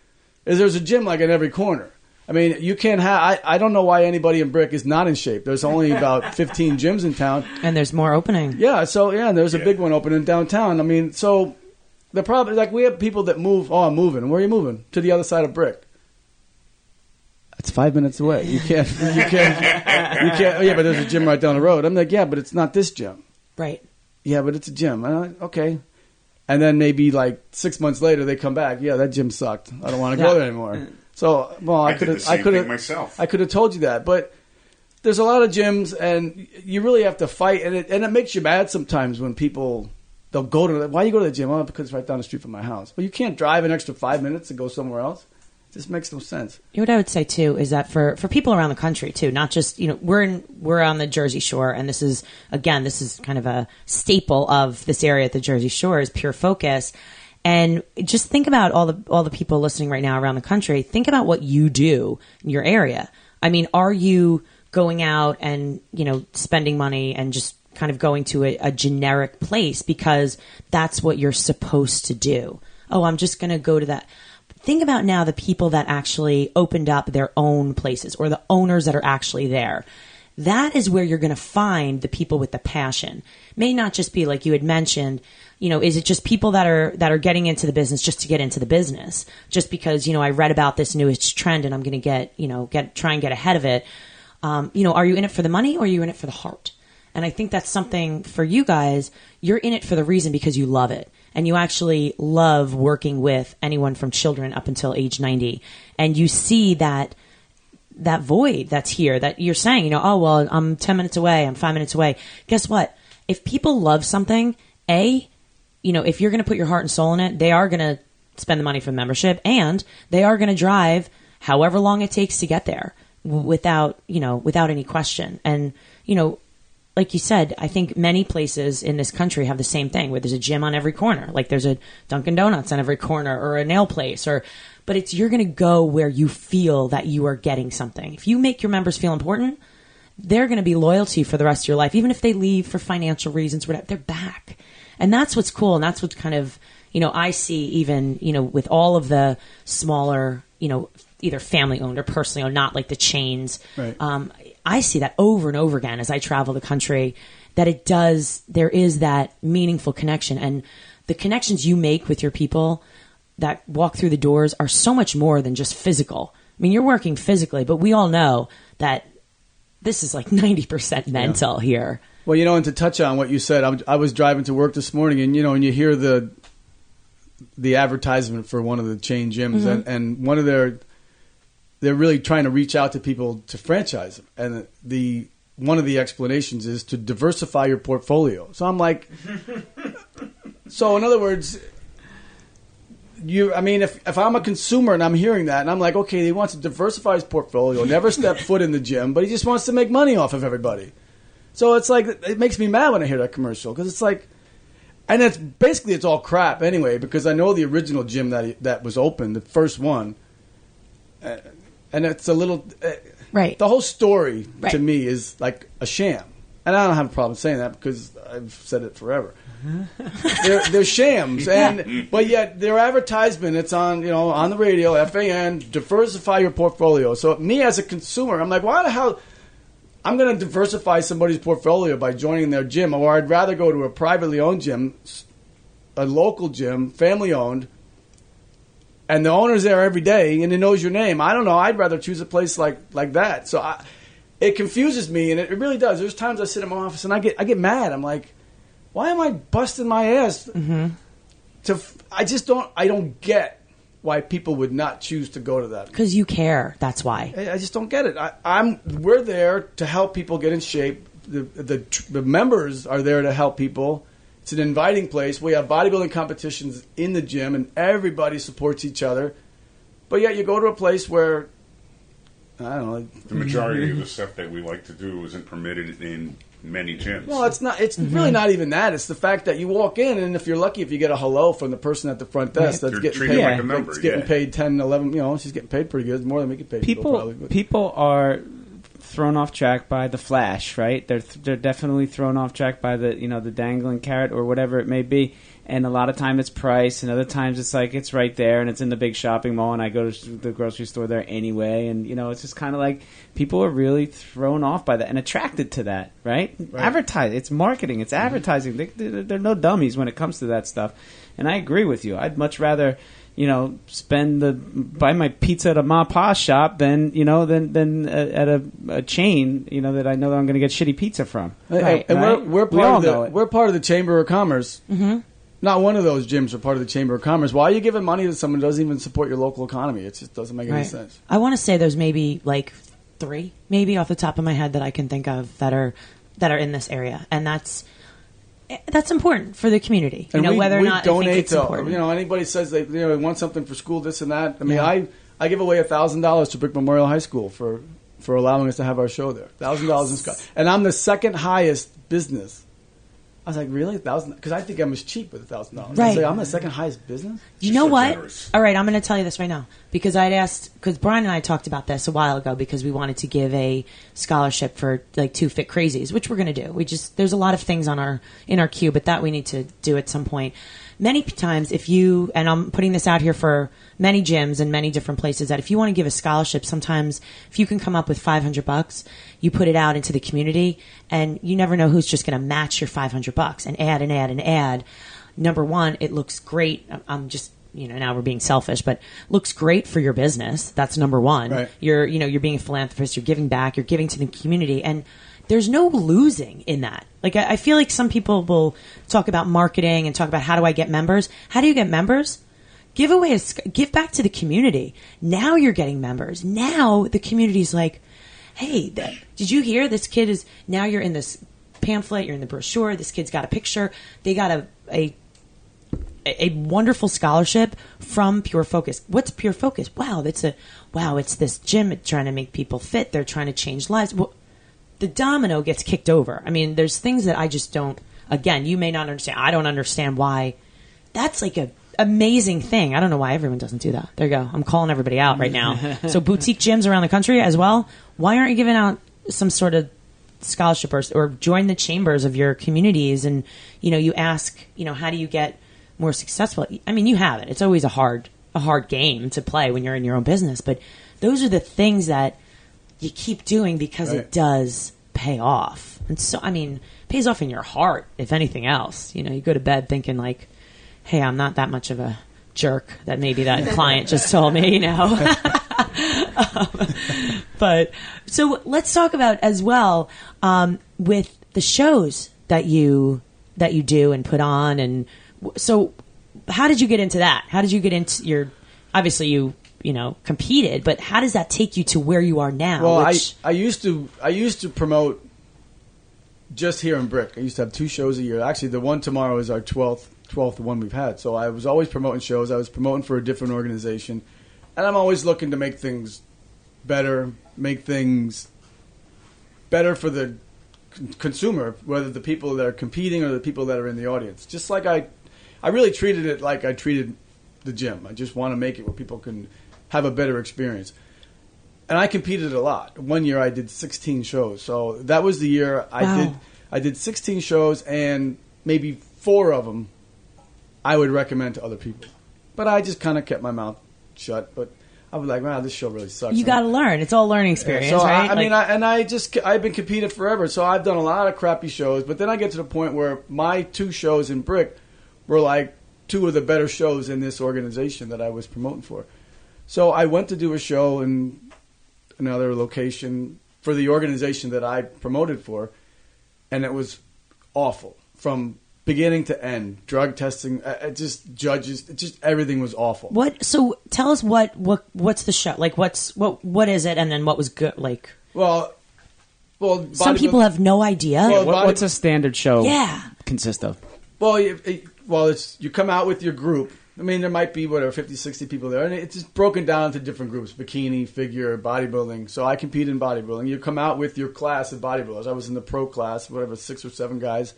is there's a gym like in every corner. I mean, you can't have. I, I don't know why anybody in Brick is not in shape. There's only about 15 gyms in town. And there's more opening. Yeah, so yeah, there's a big one opening downtown. I mean, so the problem is like we have people that move. Oh, I'm moving. Where are you moving? To the other side of Brick. It's five minutes away. You can't. You can't. You can't. Oh, yeah, but there's a gym right down the road. I'm like, yeah, but it's not this gym. Right. Yeah, but it's a gym. I'm like, okay. And then maybe like six months later, they come back. Yeah, that gym sucked. I don't want to go there anymore. So, well, I, I could have. I could thing have myself. I could have told you that, but there's a lot of gyms, and you really have to fight, and it and it makes you mad sometimes when people they'll go to. Why you go to the gym? Oh, because it's right down the street from my house. Well, you can't drive an extra five minutes to go somewhere else. Just makes no sense. You know what I would say too is that for, for people around the country too, not just you know we're in we're on the Jersey Shore, and this is again this is kind of a staple of this area at the Jersey Shore is Pure Focus, and just think about all the all the people listening right now around the country. Think about what you do in your area. I mean, are you going out and you know spending money and just kind of going to a, a generic place because that's what you're supposed to do? Oh, I'm just going to go to that think about now the people that actually opened up their own places or the owners that are actually there. that is where you're going to find the people with the passion. May not just be like you had mentioned, you know, is it just people that are that are getting into the business just to get into the business, just because you know I read about this newest trend and I'm going to get you know get try and get ahead of it. Um, you know, are you in it for the money or are you in it for the heart? And I think that's something for you guys. You're in it for the reason because you love it. And you actually love working with anyone from children up until age 90. And you see that that void that's here that you're saying, you know, oh, well, I'm 10 minutes away, I'm five minutes away. Guess what? If people love something, A, you know, if you're going to put your heart and soul in it, they are going to spend the money for the membership and they are going to drive however long it takes to get there without, you know, without any question. And, you know, like you said, I think many places in this country have the same thing where there's a gym on every corner. Like there's a Dunkin' Donuts on every corner or a nail place or but it's you're going to go where you feel that you are getting something. If you make your members feel important, they're going to be loyal to you for the rest of your life even if they leave for financial reasons whatever. They're back. And that's what's cool and that's what's kind of, you know, I see even, you know, with all of the smaller, you know, either family owned or personally owned, not like the chains. Right. Um, I see that over and over again as I travel the country that it does, there is that meaningful connection. And the connections you make with your people that walk through the doors are so much more than just physical. I mean, you're working physically, but we all know that this is like 90% mental here. Well, you know, and to touch on what you said, I was- I was driving to work this morning, and you know, and you hear the the advertisement for one of the chain gyms, mm-hmm. and, and one of their they're really trying to reach out to people to franchise them, and the one of the explanations is to diversify your portfolio. So I'm like, so in other words. You, I mean, if, if I'm a consumer and I'm hearing that, and I'm like, okay, he wants to diversify his portfolio, never step foot in the gym, but he just wants to make money off of everybody. So it's like it makes me mad when I hear that commercial because it's like, and it's basically it's all crap anyway. Because I know the original gym that he, that was open, the first one, uh, and it's a little uh, Right. The whole story Right. to me is like a sham, and I don't have a problem saying that because I've said it forever. they're, they're shams, and but yet their advertisement it's on you know on the radio, FAN, diversify your portfolio. So me as a consumer, I'm like, why the hell? I'm going to diversify somebody's portfolio by joining their gym, or I'd rather go to a privately owned gym, a local gym, family owned, and the owner's there every day and he knows your name. I don't know. I'd rather choose a place like like that. So I, it confuses me, and it, it really does. There's times I sit in my office and I get I get mad. I'm like, why am I busting my ass? Mm-hmm. To f- I just don't I don't get why people would not choose to go to that. Because you care. That's why. I I just don't get it. I, I'm we're there to help people get in shape. The, the the members are there to help people. It's an inviting place. We have bodybuilding competitions in the gym, and everybody supports each other. But yet, you go to a place where I don't know. The majority of the stuff that we like to do isn't permitted in many gyms. Well, it's not. It's really mm-hmm. not even that. It's the fact that you walk in, and if you're lucky, if you get a hello from the person at the front desk, that's You're getting paid, like a member, that's getting yeah. paid 10, 11, You know, she's getting paid pretty good, more than we get paid. people probably, people are thrown off track by the flash, right? They're they're definitely thrown off track by the you know the dangling carrot or whatever it may be. And a lot of time it's price, and other times it's like it's right there and it's in the big shopping mall, and I go to the grocery store there anyway. And you know, it's just kind of like people are really thrown off by that and attracted to that, right? Advertise, it's marketing, it's mm-hmm. advertising. They, they're, they're no dummies when it comes to that stuff. And I agree with you. I'd much rather you know, spend the buy my pizza at a ma pa shop than you know than than uh, at a, a chain you know that I know that I'm going to get shitty pizza from. Right. and Right? we're we're part all of the we're part of the Chamber of Commerce. Mm-hmm. Not one of those gyms are part of the Chamber of Commerce. Why are you giving money to someone who doesn't even support your local economy? It just doesn't make any sense. I want to say there's maybe like three, maybe off the top of my head that I can think of that are that are in this area, and that's Eh, that's important for the community. You And know, we, whether or not donate it's to important. you know anybody says they you know they want something for school this and that. I mean Yeah. I I give away a thousand dollars to Brick Memorial High School for for allowing us to have our show there. Thousand dollars in Scott, and I'm the second highest business. I was like, really, a thousand? Because I think I'm as cheap with a thousand dollars. I Right. say I'm the second highest business. You Just know so what? generous. All right, I'm going to tell you this right now because I'd asked because Brian and I talked about this a while ago because we wanted to give a scholarship for like two fit crazies, which we're going to do. We just there's a lot of things on our in our queue, but that we need to do at some point. Many times if you and I'm putting this out here for many gyms and many different places that if you want to give a scholarship, sometimes if you can come up with 500 bucks, you put it out into the community, and you never know who's just going to match your 500 bucks and add and add and add. Number one, it looks great. I'm- just you know now we're being selfish, but looks great for your business. That's number one. Right. You're you know you're being a philanthropist. You're giving back. You're giving to the community, and there's no losing in that. Like I, I feel like some people will talk about marketing and talk about how do I get members. How do you get members? Give away a give back to the community. Now you're getting members. Now the community's like, hey, th- did you hear this kid is now you're in this pamphlet. You're in the brochure. This kid's got a picture. They got a a a wonderful scholarship from Pure Focus. What's Pure Focus? Wow, that's a wow. It's this gym trying to make people fit. They're trying to change lives. Well, the domino gets kicked over. I mean, there's things that I just don't. Again, you may not understand. I don't understand why. That's like a amazing thing. I don't know why everyone doesn't do that. There you go. I'm calling everybody out right now. so boutique gyms around the country as well. Why aren't you giving out some sort of scholarship or, or join the chambers of your communities and you know you ask you know how do you get more successful i mean you have it it's always a hard a hard game to play when you're in your own business but those are the things that you keep doing because Right. it does pay off. And so i mean pays off in your heart if anything else. You know you go to bed thinking like hey i'm not that much of a jerk that maybe that client just told me you know? But so let's talk about as well um, with the shows that you that you do and put on and w- so how did you get into that? How did you get into your obviously you you know competed but how does that take you to where you are now Well, which, I I used to I used to promote just here in Brick. I used to have two shows a year. Actually, the one tomorrow is our twelfth twelfth one we've had. So I was always promoting shows. I was promoting for a different organization, and I'm always looking to make things better, make things better for the consumer, whether the people that are competing or the people that are in the audience. Just like I, I really treated it like I treated the gym. I just want to make it where people can have a better experience and I competed a lot. One year I did 16 shows, so that was the year I Wow. did. I did 16 shows, and maybe four of them I would recommend to other people. But I just kind of kept my mouth shut. But I was like, wow, this show really sucks. you got to learn it's all learning experience So right I, I mean, I, and I just I've been competing forever, so I've done a lot of crappy shows. But then I get to the point where my two shows in Brick were like two of the better shows in this organization that I was promoting for. So I went to do a show in another location for the organization that I promoted for, and it was awful from beginning to end. Drug testing, uh, just judges, just everything was awful. what so tell us what what what's the show like what's what what is it and then what was good like Well, well, some people have no idea Well, What, body- what's a standard show Yeah. consist of? Well, you, it, well, it's you come out with your group. I mean, there might be whatever 50, 60 people there, and it's just broken down into different groups: bikini, figure, bodybuilding. So I compete in bodybuilding. You come out with your class of bodybuilders. I was in the pro class, whatever, six or seven guys,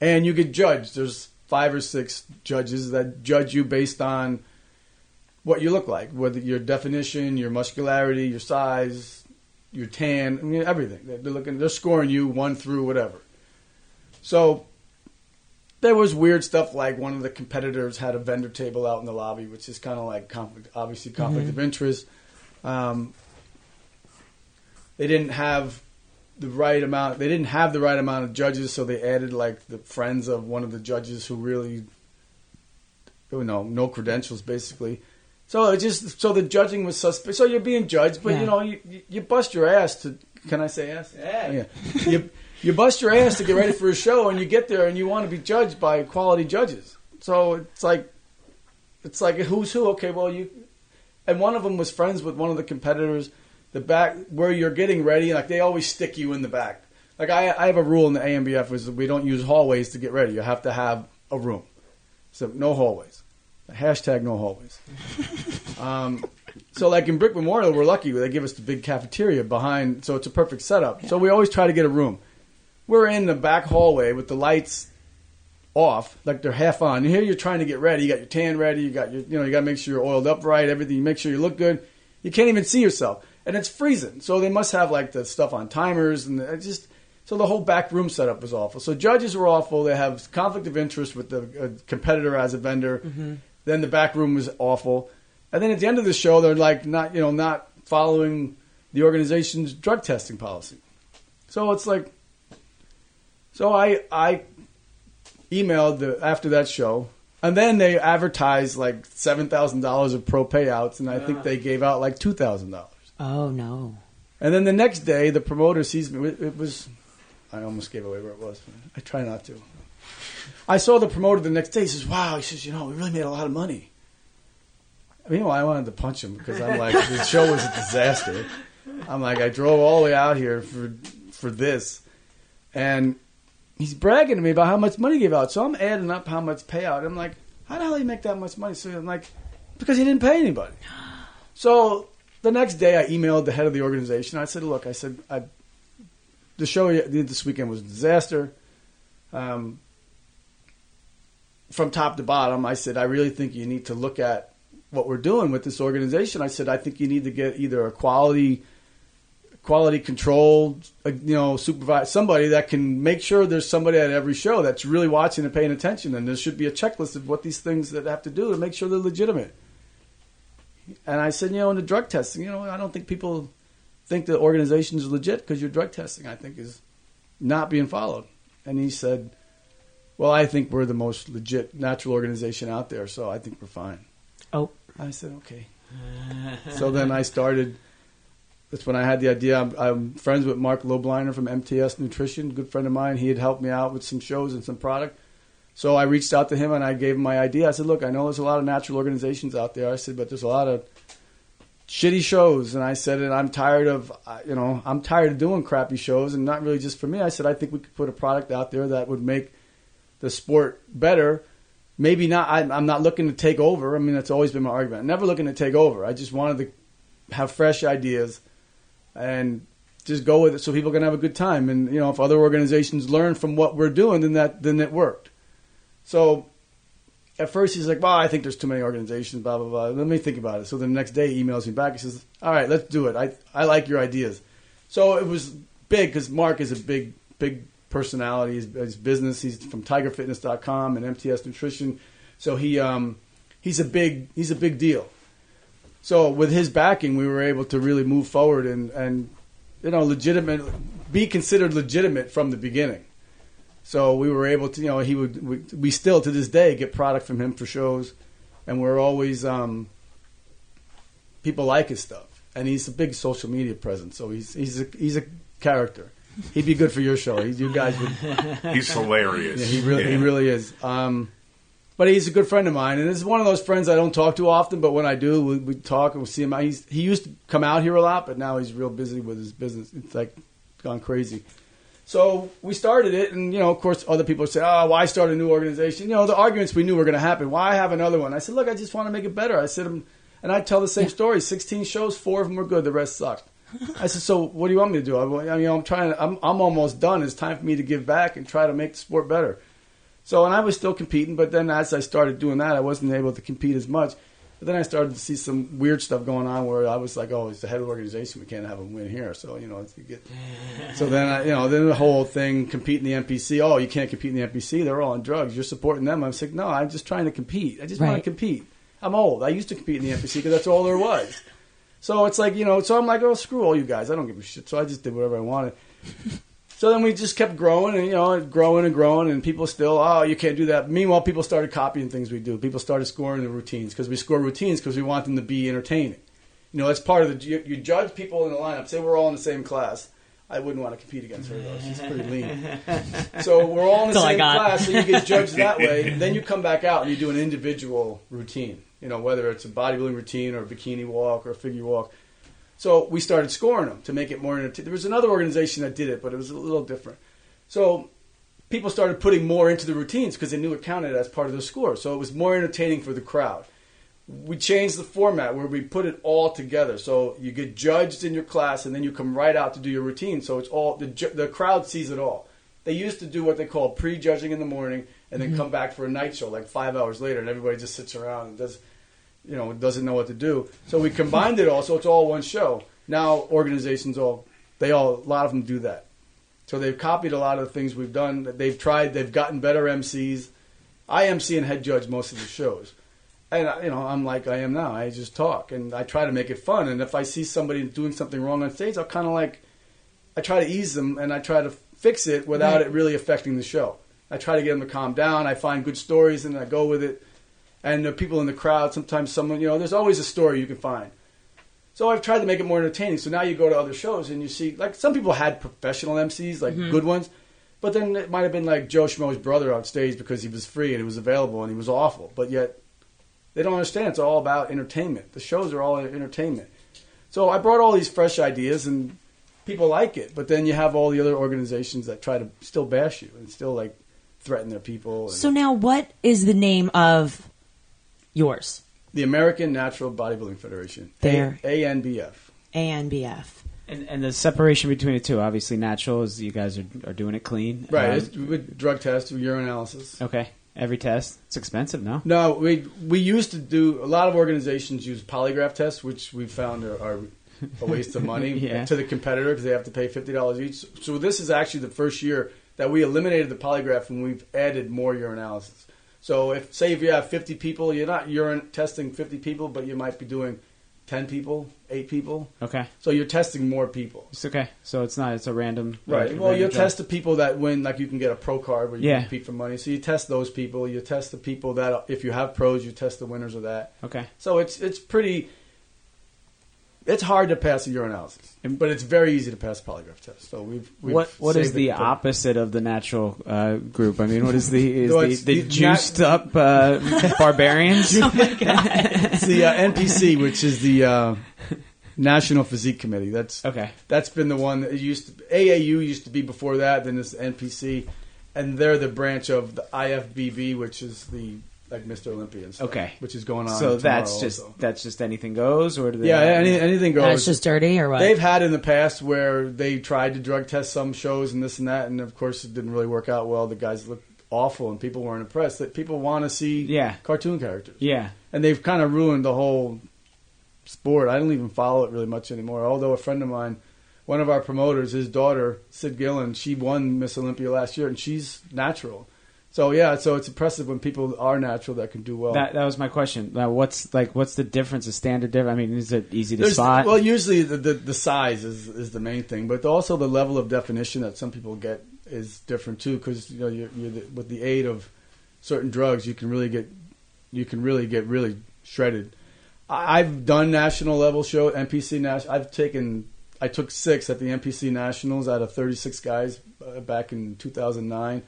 and you get judged. There's five or six judges that judge you based on what you look like, whether your definition, your muscularity, your size, your tan, I mean, everything. They're looking, they're scoring you one through whatever. So there was weird stuff like one of the competitors had a vendor table out in the lobby, which is kind of like conflict, obviously conflict of interest. Um, they didn't have the right amount. They didn't have the right amount of judges, so they added like the friends of one of the judges who really, you know, no credentials basically. So it just so the judging was suspect. So you're being judged, but Yeah. you know you you- you bust your ass to. Can I say ass? Yeah. you you bust your ass to get ready for a show, and you get there and you want to be judged by quality judges. So it's like it's like who's who. Okay, well you and one of them was friends with one of the competitors. The back where you're getting ready, like they always stick you in the back. Like I, I have a rule in the ANBF is we don't use hallways to get ready. You have to have a room, so no hallways. Hashtag no hallways. um, so like in Brick Memorial, we're lucky they give us the big cafeteria behind, so it's a perfect setup. So we always try to get a room. We're in the back hallway with the lights off, like they're half on. Here you're trying to get ready. You got your tan ready. You got your, you know, you got to make sure you're oiled up right. Everything. You make sure you look good. You can't even see yourself, and it's freezing. So they must have like the stuff on timers, and just So the whole back room setup was awful. So judges were awful. They have conflict of interest with the uh, competitor as a vendor. Then the back room was awful. And then at the end of the show, they're like not you know not following the organization's drug testing policy. So it's like, so I I emailed the, after that show, and then they advertised like seven thousand dollars of pro payouts, and I think ah. they gave out like two thousand dollars. Oh no. And then the next day, the promoter sees me. It was, I almost gave away where it was. I try not to. I saw the promoter the next day. He says, "Wow," he says, "You know, we really made a lot of money." Meanwhile, I wanted to punch him because I'm like, the show was a disaster. I'm like, I drove all the way out here for for this, and he's bragging to me about how much money he gave out. So I'm adding up how much payout. I'm like, how the hell did he make that much money? So I'm like, because he didn't pay anybody. So the next day, I emailed the head of the organization. I said, look, I said, I, the show this weekend was a disaster. Um, from top to bottom, I said, I really think you need to look at what we're doing with this organization. I said, I think you need to get either a quality quality control, uh, you know, supervise somebody that can make sure there's somebody at every show that's really watching and paying attention. And there should be a checklist of what these things that have to do to make sure they're legitimate. And I said, you know, in the drug testing, you know, I don't think people think the organization is legit because your drug testing, I think, is not being followed. And he said, well, I think we're the most legit natural organization out there, so I think we're fine. Oh. I said, okay. so then I started. That's when I had the idea. I'm, I'm friends with Marc Lobliner from MTS Nutrition, good friend of mine. He had helped me out with some shows and some product. So I reached out to him and I gave him my idea. I said, "Look, I know there's a lot of natural organizations out there." I said, "But there's a lot of shitty shows." And I said, "And I'm tired of, uh, you know, I'm tired of doing crappy shows, and not really just for me." I said, "I think we could put a product out there that would make the sport better." Maybe not. I'm, I'm not looking to take over. I mean, that's always been my argument. I'm never looking to take over. I just wanted to have fresh ideas and just go with it so people can have a good time. And you know, if other organizations learn from what we're doing, then that then it worked. So at first he's like, "Well, I think there's too many organizations." Blah blah blah. Let me think about it. So the next day he emails me back. He says, "All right, let's do it. I I like your ideas." So it was big because Marc is a big big personality. His, his business. He's from TigerFitness.com and MTS Nutrition. So he um he's a big he's a big deal. So with his backing, we were able to really move forward and and you know legitimate be considered legitimate from the beginning. So we were able to you know he would we, we still to this day get product from him for shows, and we're always um people like his stuff, and he's a big social media presence. So he's he's a he's a character. He'd be good for your show. He, you guys would He's hilarious. yeah, he really, he really is. Um, but he's a good friend of mine, and this is one of those friends I don't talk to often. But when I do, we, we talk and we see him. He's, he used to come out here a lot, but now he's real busy with his business. It's like gone crazy. So we started it, and you know, of course, other people say, "Oh, why start a new organization?" You know, the arguments we knew were going to happen. Why have another one? I said, "Look, I just want to make it better." I said, um, and I tell the same story. Sixteen shows, four of them were good, the rest sucked. I said, "So what do you want me to do?" I, I mean, I'm trying. I'm I'm almost done. It's time for me to give back and try to make the sport better. So, and I was still competing, but then as I started doing that, I wasn't able to compete as much. But then I started to see some weird stuff going on where I was like, "Oh, it's the head of the organization. We can't have him win here." So you know, it's, you get. So then I, you know, then the whole thing compete in the NPC. Oh, you can't compete in the NPC. They're all on drugs. You're supporting them. I was like, no, I'm just trying to compete. I just want to compete. I'm old. I used to compete in the NPC because that's all there was. So it's like you know. So I'm like, oh, screw all you guys. I don't give a shit. So I just did whatever I wanted. So then we just kept growing and you know growing and growing and people still oh you can't do that. Meanwhile, people started copying things we do. People started scoring the routines because we score routines because we want them to be entertaining. You know that's part of the you, you judge people in the lineup. Say we're all in the same class. I wouldn't want to compete against her though. She's pretty lean. So we're all in the same class. So you get judged that way. Then you come back out and you do an individual routine. You know whether it's a bodybuilding routine or a bikini walk or a figure walk. So we started scoring them to make it more entertaining. There was another organization that did it, but it was a little different. So people started putting more into the routines because they knew it counted as part of the score. So it was more entertaining for the crowd. We changed the format where we put it all together. So you get judged in your class, and then you come right out to do your routine. So it's all the the crowd sees it all. They used to do what they call pre-judging in the morning, and then mm-hmm. come back for a night show like five hours later, and everybody just sits around and does you know, doesn't know what to do. So we combined it all, so it's all one show. Now organizations all they all a lot of them do that. So they've copied a lot of the things we've done. They've tried. They've gotten better MCs. I MC and head judge most of the shows, and uh, you know I'm like I am now. I just talk and I try to make it fun. And if I see somebody doing something wrong on stage, I'll kind of like I try to ease them and I try to fix it without Right. it really affecting the show. I try to get them to calm down. I find good stories and I go with it. And the people in the crowd, sometimes someone, you know, there's always a story you can find. So I've tried to make it more entertaining. So now you go to other shows and you see, like, some people had professional MCs, like mm-hmm. good ones, but then it might have been like Joe Schmo's brother on stage because he was free and it was available and he was awful. But yet, they don't understand. It's all about entertainment. The shows are all entertainment. So I brought all these fresh ideas and people like it. But then you have all the other organizations that try to still bash you and still like threaten their people. And So now, what is the name of yours? the American Natural Bodybuilding Federation, There. A- ANBF. ANBF. And, and the separation between the two, obviously, natural is you guys are, are doing it clean. Right, Um, it's with drug tests, with urine analysis. okay. Every test. It's expensive, no? No, we we used to do a lot of organizations use polygraph tests, which we found are, are a waste of money Yeah. to the competitor because they have to pay fifty dollars each. So this is actually the first year that we eliminated the polygraph and we've added more urinalysis. So if say if you have fifty people, you're not urine testing fifty people, but you might be doing ten people, eight people. Okay. So you're testing more people. It's okay. So it's not, it's a random. Right. random Well, you test the people that win, like you can get a pro card where you Yeah. compete for money. So you test those people. You test the people that, if you have pros, you test the winners of that. Okay. So it's it's pretty. It's hard to pass a urinalysis, but it's very easy to pass a polygraph test. So we've, we've What What is saved the it opposite of the natural uh, group? I mean, what is the is No, the, the the juiced up uh, barbarians? It's the uh, NPC, which is the uh, National Physique Committee. That's okay. that's been the one that used to AAU used to be before that. Then it's NPC, and they're the branch of the IFBB, which is the like Mr. Olympia and stuff, Okay. which is going on. So tomorrow that's just also. that's just anything goes, or do they? yeah, any, anything goes. And it's just dirty, or what? They've had in the past where they tried to drug test some shows and this and that, and of course it didn't really work out well. The guys looked awful, and people weren't impressed. That people want to see Yeah. cartoon characters, yeah. and they've kind of ruined the whole sport. I don't even follow it really much anymore. Although a friend of mine, one of our promoters, his daughter Sid Gillon, she won Miss Olympia last year, and she's natural. So yeah, so it's impressive when people are natural that can do well. That that was my question. Now, what's like what's the difference? The standard difference? I mean, is it easy to There's- spot? Well, usually the, the, the size is, is the main thing, but also the level of definition that some people get is different too. Because you know, you're, you're the, with the aid of certain drugs, you can really get you can really get really shredded. I, I've done national level show NPC national. I've taken I took six at the NPC nationals out of 36 guys uh, back in 2009.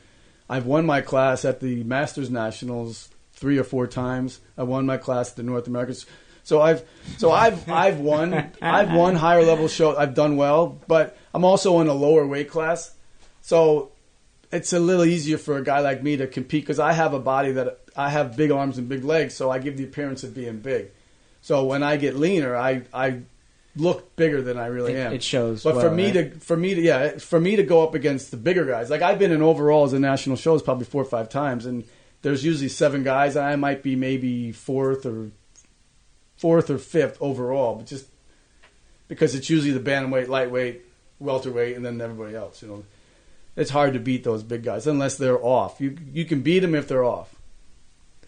I've won my class at the Masters Nationals three or four times. I won my class at the North Americans. So I've so I've I've won I've won higher level show. I've done well, but I'm also in a lower weight class. So it's a little easier for a guy like me to compete because I have a body that I have big arms and big legs, so I give the appearance of being big. So when I get leaner, I I look bigger than I really It- am. it shows But for me right? to for me to yeah for me to go up against the bigger guys, like I've been in overalls in national shows probably four or five times, and there's usually seven guys, I might be maybe fourth or fourth or fifth overall, but just because it's usually the bantamweight, lightweight, welterweight, and then everybody else. You know, it's hard to beat those big guys unless they're off. You you can beat them if they're off,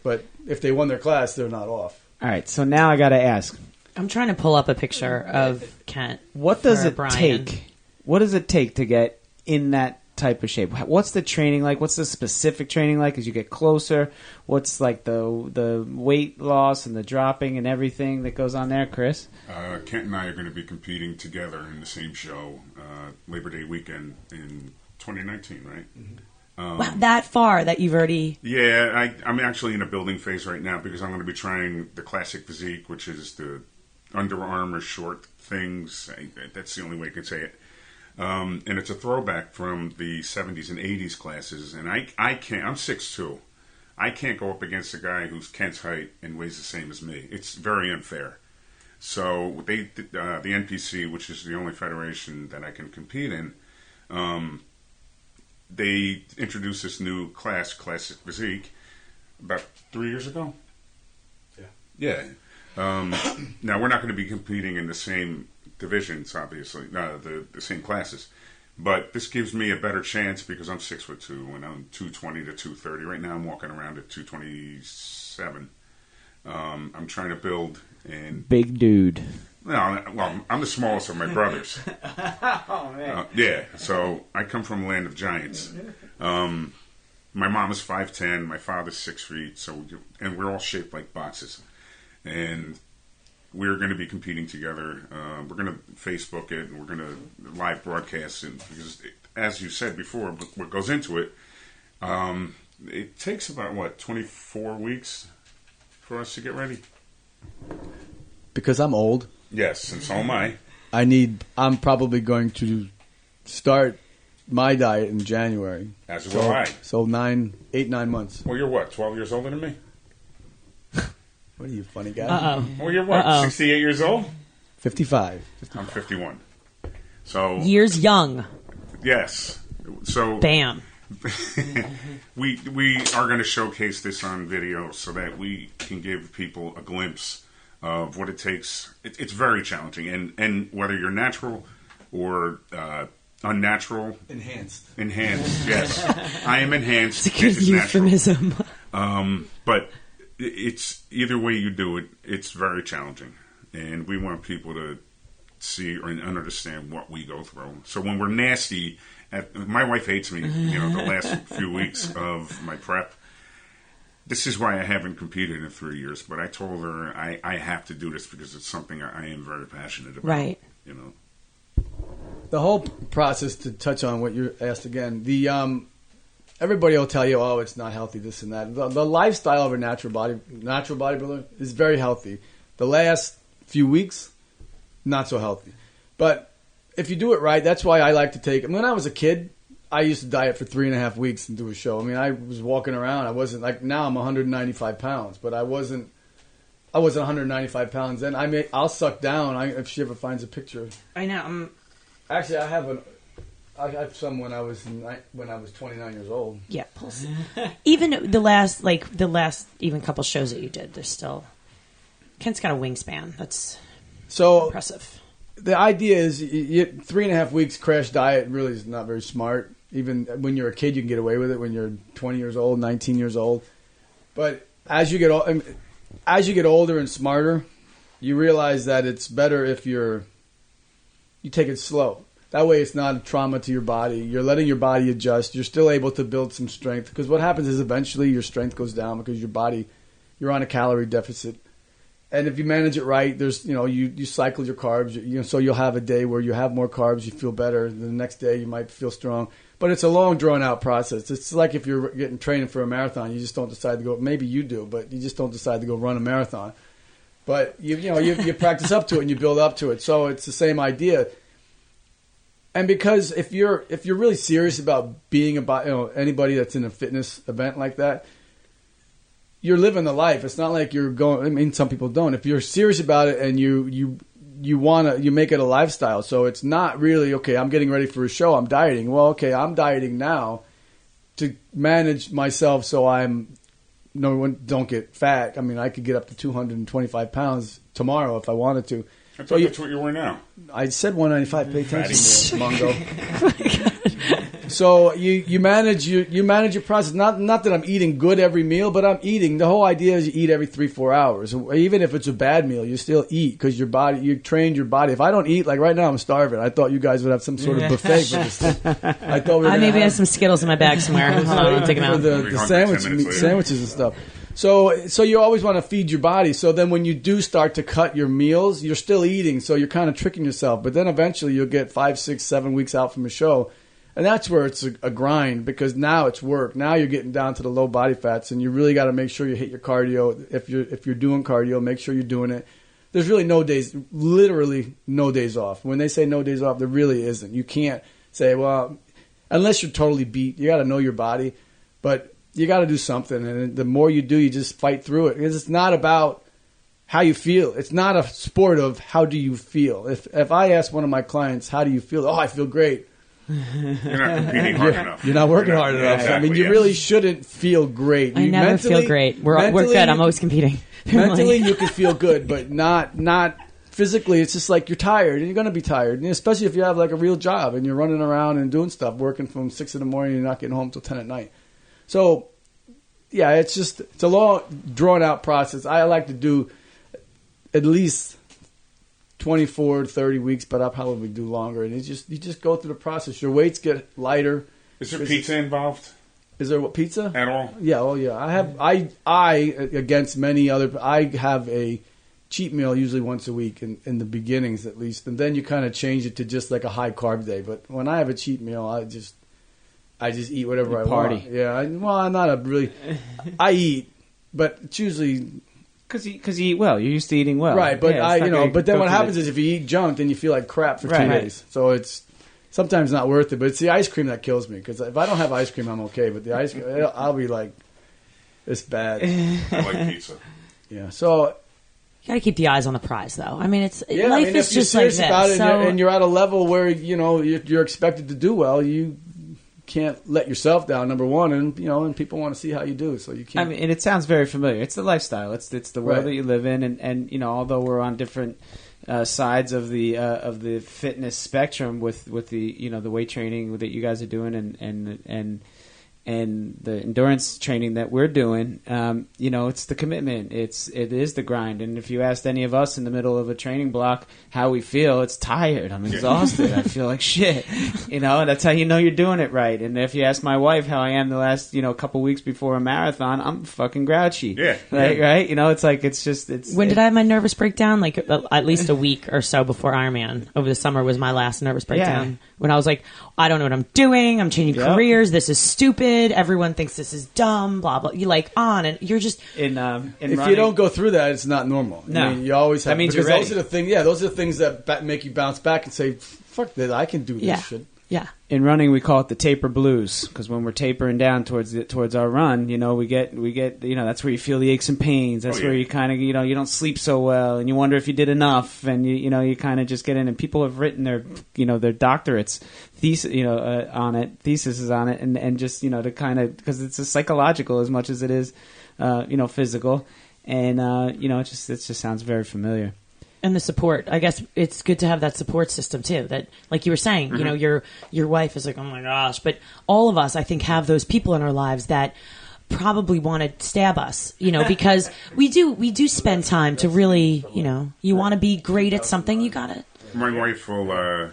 but if they won their class, they're not off. All right. So now I got to ask, I'm trying to pull up a picture of Kent. what does for it Brian. take? What does it take to get in that type of shape? What's the training like? What's the specific training like as you get closer? What's like the the weight loss and the dropping and everything that goes on there, Chris? Uh, Kent and I are going to be competing together in the same show uh, Labor Day weekend in 2019, right? Wow, that far that you've already. Yeah, I, I'm actually in a building phase right now because I'm going to be trying the classic physique, which is the Under Armour short things. I, that's the only way I could say it. Um, and it's a throwback from the 70s and 80s classes. And I, I can't. I'm 6'2". I can't go up against a guy who's Kent's height and weighs the same as me. It's very unfair. So they, uh, the NPC, which is the only federation that I can compete in, um, they introduced this new class, classic physique, about three years ago. Yeah. Yeah. Um, now we're not going to be competing in the same divisions, obviously, no, the the same classes, But this gives me a better chance because I'm six foot two and I'm two twenty to two thirty. Right now, I'm walking around at two twenty seven. Um, I'm trying to build and Big dude. no, well, I'm the smallest of my brothers. Oh man. Uh, yeah, so I come from a land of giants. Um, my mom is five ten, my father's six feet, so we, and we're all shaped like boxes, and we're going to be competing together. Uh, we're going to Facebook it, and we're going to live broadcast it because, it, as you said before, what goes into it, um, it takes about what twenty four weeks for us to get ready. Because I'm old, Yes, and so am I. I need. I'm probably going to start my diet in January. As So, will I. so nine, eight, nine months. Well, you're what, twelve years older than me? What are you, funny guy? Uh oh. Well, you're what, Uh-oh. 68 years old? Fifty-five. I'm 51. So, Years young. yes. So, Bam. we we are going to showcase this on video so that we can give people a glimpse of what it takes. It, it's very challenging, and and whether you're natural or uh, unnatural, Enhanced. enhanced. Yes, I am enhanced. It's a good It's natural. euphemism. Um, but i- it's either way you do it, it's very challenging, and we want people to see and understand what we go through. So when we're nasty, at, my wife hates me. You know, the last few weeks of my prep. This is why I haven't competed in three years. But I told her I, I have to do this because it's something I, I am very passionate about. Right. You know. The whole process to touch on what you asked again. The um, everybody will tell you, oh, it's not healthy, this and that. The, the lifestyle of a natural body, natural bodybuilder is very healthy. The last few weeks, not so healthy. But if you do it right, that's why I like to take. When I was a kid, I used to diet for three and a half weeks and do a show. I mean, I was walking around. I wasn't like now. I'm 195 pounds, but I wasn't. I wasn't 195 pounds then. I may. I'll suck down. I, if she ever finds a picture. I know. I'm, Actually, I have an. I have some when I was ni- when I was 29 years old. yeah. Pulse. even the last, like the last, even couple shows that you did, there's still. Kent's got a wingspan. That's So impressive. the idea is, y y three and a half weeks crash diet really is not very smart. Even when you're a kid, you can get away with it. When you're 20 years old, 19 years old, but as you get ol- um, as you get older and smarter, you realize that it's better if you're you take it slow. That way, it's not a trauma to your body. You're letting your body adjust. You're still able to build some strength because what happens is eventually your strength goes down because your body you're on a calorie deficit. And if you manage it right, there's you know you, you cycle your carbs. You know, so you'll have a day where you have more carbs, you feel better. The next day you might feel strong, but it's a long drawn out process. It's like if you're getting training for a marathon, you just don't decide to go. Maybe you do, but you just don't decide to go run a marathon. But you you know you, you practice up to it and you build up to it. So it's the same idea. And because if you're if you're really serious about being about you know anybody that's in a fitness event like that, you're living the life. It's not like you're going. I mean, some people don't. If you're serious about it and you you you want to, you make it a lifestyle. So it's not really okay. I'm getting ready for a show. I'm dieting. Well, okay, I'm dieting now to manage myself so I'm no one don't get fat. I mean, I could get up to 225 pounds tomorrow if I wanted to. I thought So you, that's what you were now. I said 195. Pay attention, to me, Mungo. so you you manage you you manage your process. Not not that I'm eating good every meal, but I'm eating. The whole idea is you eat every three four hours. Even if it's a bad meal, you still eat because your body you trained your body. If I don't eat, like right now, I'm starving. I thought you guys would have some sort of buffet for this. Thing. I thought we were I maybe have have some Skittles in my bag somewhere. Hold on, I'll take them out. the, the sandwich meat, sandwiches and stuff. So so you always want to feed your body. So then when you do start to cut your meals, you're still eating. So you're kind of tricking yourself. But then eventually you'll get five, six, seven weeks out from a show. And that's where it's a, a grind because now it's work. Now you're getting down to the low body fats, and you really got to make sure you hit your cardio. If you're if you're doing cardio, make sure you're doing it. There's really no days, literally no days off. When they say no days off, there really isn't. You can't say, well, unless you're totally beat. You got to know your body, but you got to do something. And the more you do, you just fight through it because it's not about how you feel. It's not a sport of how do you feel. If if I ask one of my clients, how do you feel? Oh, I feel great. You're not competing hard enough. You're not working You're hard enough. I Exactly, mean, you yes. really shouldn't feel great. I You never feel great. We're we're good. I'm always competing. mentally you can feel good, but not not physically, it's just like you're tired, and you're going to be tired, and especially if you have like a real job and you're running around and doing stuff, working from six in the morning, and you're not getting home till ten at night. So, yeah, it's just it's a long, drawn out process. I like to do at least 24, 30 weeks, but I'll probably do longer. And it's just you just go through the process. Your weights get lighter. Is there pizza involved Is there what pizza? at all? Yeah, oh yeah. I have I I against many other I have a cheat meal usually once a week in, in the beginnings at least, and then you kind of change it to just like a high carb day. But when I have a cheat meal, I just I just eat whatever You I party. want. Yeah, I, well, I'm not a really I eat, but it's usually Because you, cause you eat well. You're used to eating well. right. But Yeah, I you know, but then what happens the- is if you eat junk, then you feel like crap for Right. two Right. days. So it's sometimes not worth it. But it's the ice cream that kills me because if I don't have ice cream, I'm okay. But the ice cream, eh, I'll be like, it's bad. I like pizza. Yeah. So You got to keep the eyes on the prize, though. I mean, it's yeah, life I mean, is if you're just like serious this. about it, so, and, you're, and you're at a level where you know you're, you're expected to do well, you can't let yourself down. Number one, and you know, and people want to see how you do, so you can't. I mean, and it sounds very familiar. It's the lifestyle. It's it's the world Right. that you live in, and, and you know, although we're on different uh, sides of the uh, of the fitness spectrum with, with the you know the weight training that you guys are doing, and and and and the endurance training that we're doing, um, you know, it's the commitment. It's it is the grind. And if you asked any of us in the middle of a training block how we feel, it's tired. I'm exhausted. I feel like shit. You know, and that's how you know you're doing it right. And if you ask my wife how I am the last you know couple weeks before a marathon, I'm fucking grouchy. Yeah, Right. yeah. Right. You know, it's like it's just it's. when did it- I have my nervous breakdown? Like uh, at least a week or so before Ironman. Over the summer was my last nervous breakdown. Yeah. When I was like, I don't know what I'm doing. I'm changing Yep. careers. This is stupid. Everyone thinks this is dumb. Blah blah. You like on and you're just in um in if running, you don't go through that, it's not normal. No. I mean, you always have. That means because you're those are the things. Yeah, those are the things that make you bounce back and say, "Fuck that! I can do this yeah shit." yeah. In running we call it the taper blues because when we're tapering down towards the, towards our run, you know, we get we get you know that's where you feel the aches and pains. That's Oh, yeah. where you kind of you know you don't sleep so well, and you wonder if you did enough, and you you know you kind of just get in. And people have written their you know their doctorates thesis you know uh, on it, theses on it, and and just you know to kind of because it's a psychological as much as it is uh, you know physical, and uh, you know it just it just sounds very familiar. And the support. I guess it's good to have that support system too. That, like you were saying, you know, Mm-hmm. your your wife is like, oh my gosh, but all of us, I think, have those people in our lives that probably want to stab us, you know, because we do we do spend time to really, you know, you want to be great at something, you got it. My wife will. Uh,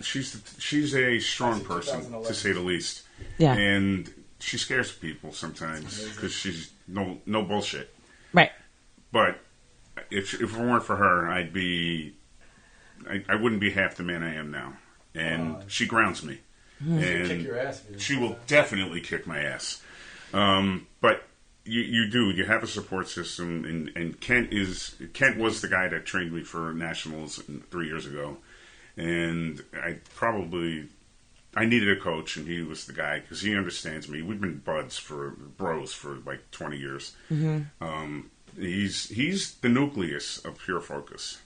she's she's a strong person to say the least. Yeah. And she scares people sometimes because she's no no bullshit. right. But if if it weren't for her, I'd be. I, I wouldn't be half the man I am now. And she grounds me. And Kick your ass. she will definitely kick my ass. Um, but you, you do. You have a support system, and, and Kent is Kent was the guy that trained me for nationals three years ago, and I probably I needed a coach, and he was the guy because he understands me. We've been buds for bros for like twenty years. Um, he's he's the nucleus of Pure Focus,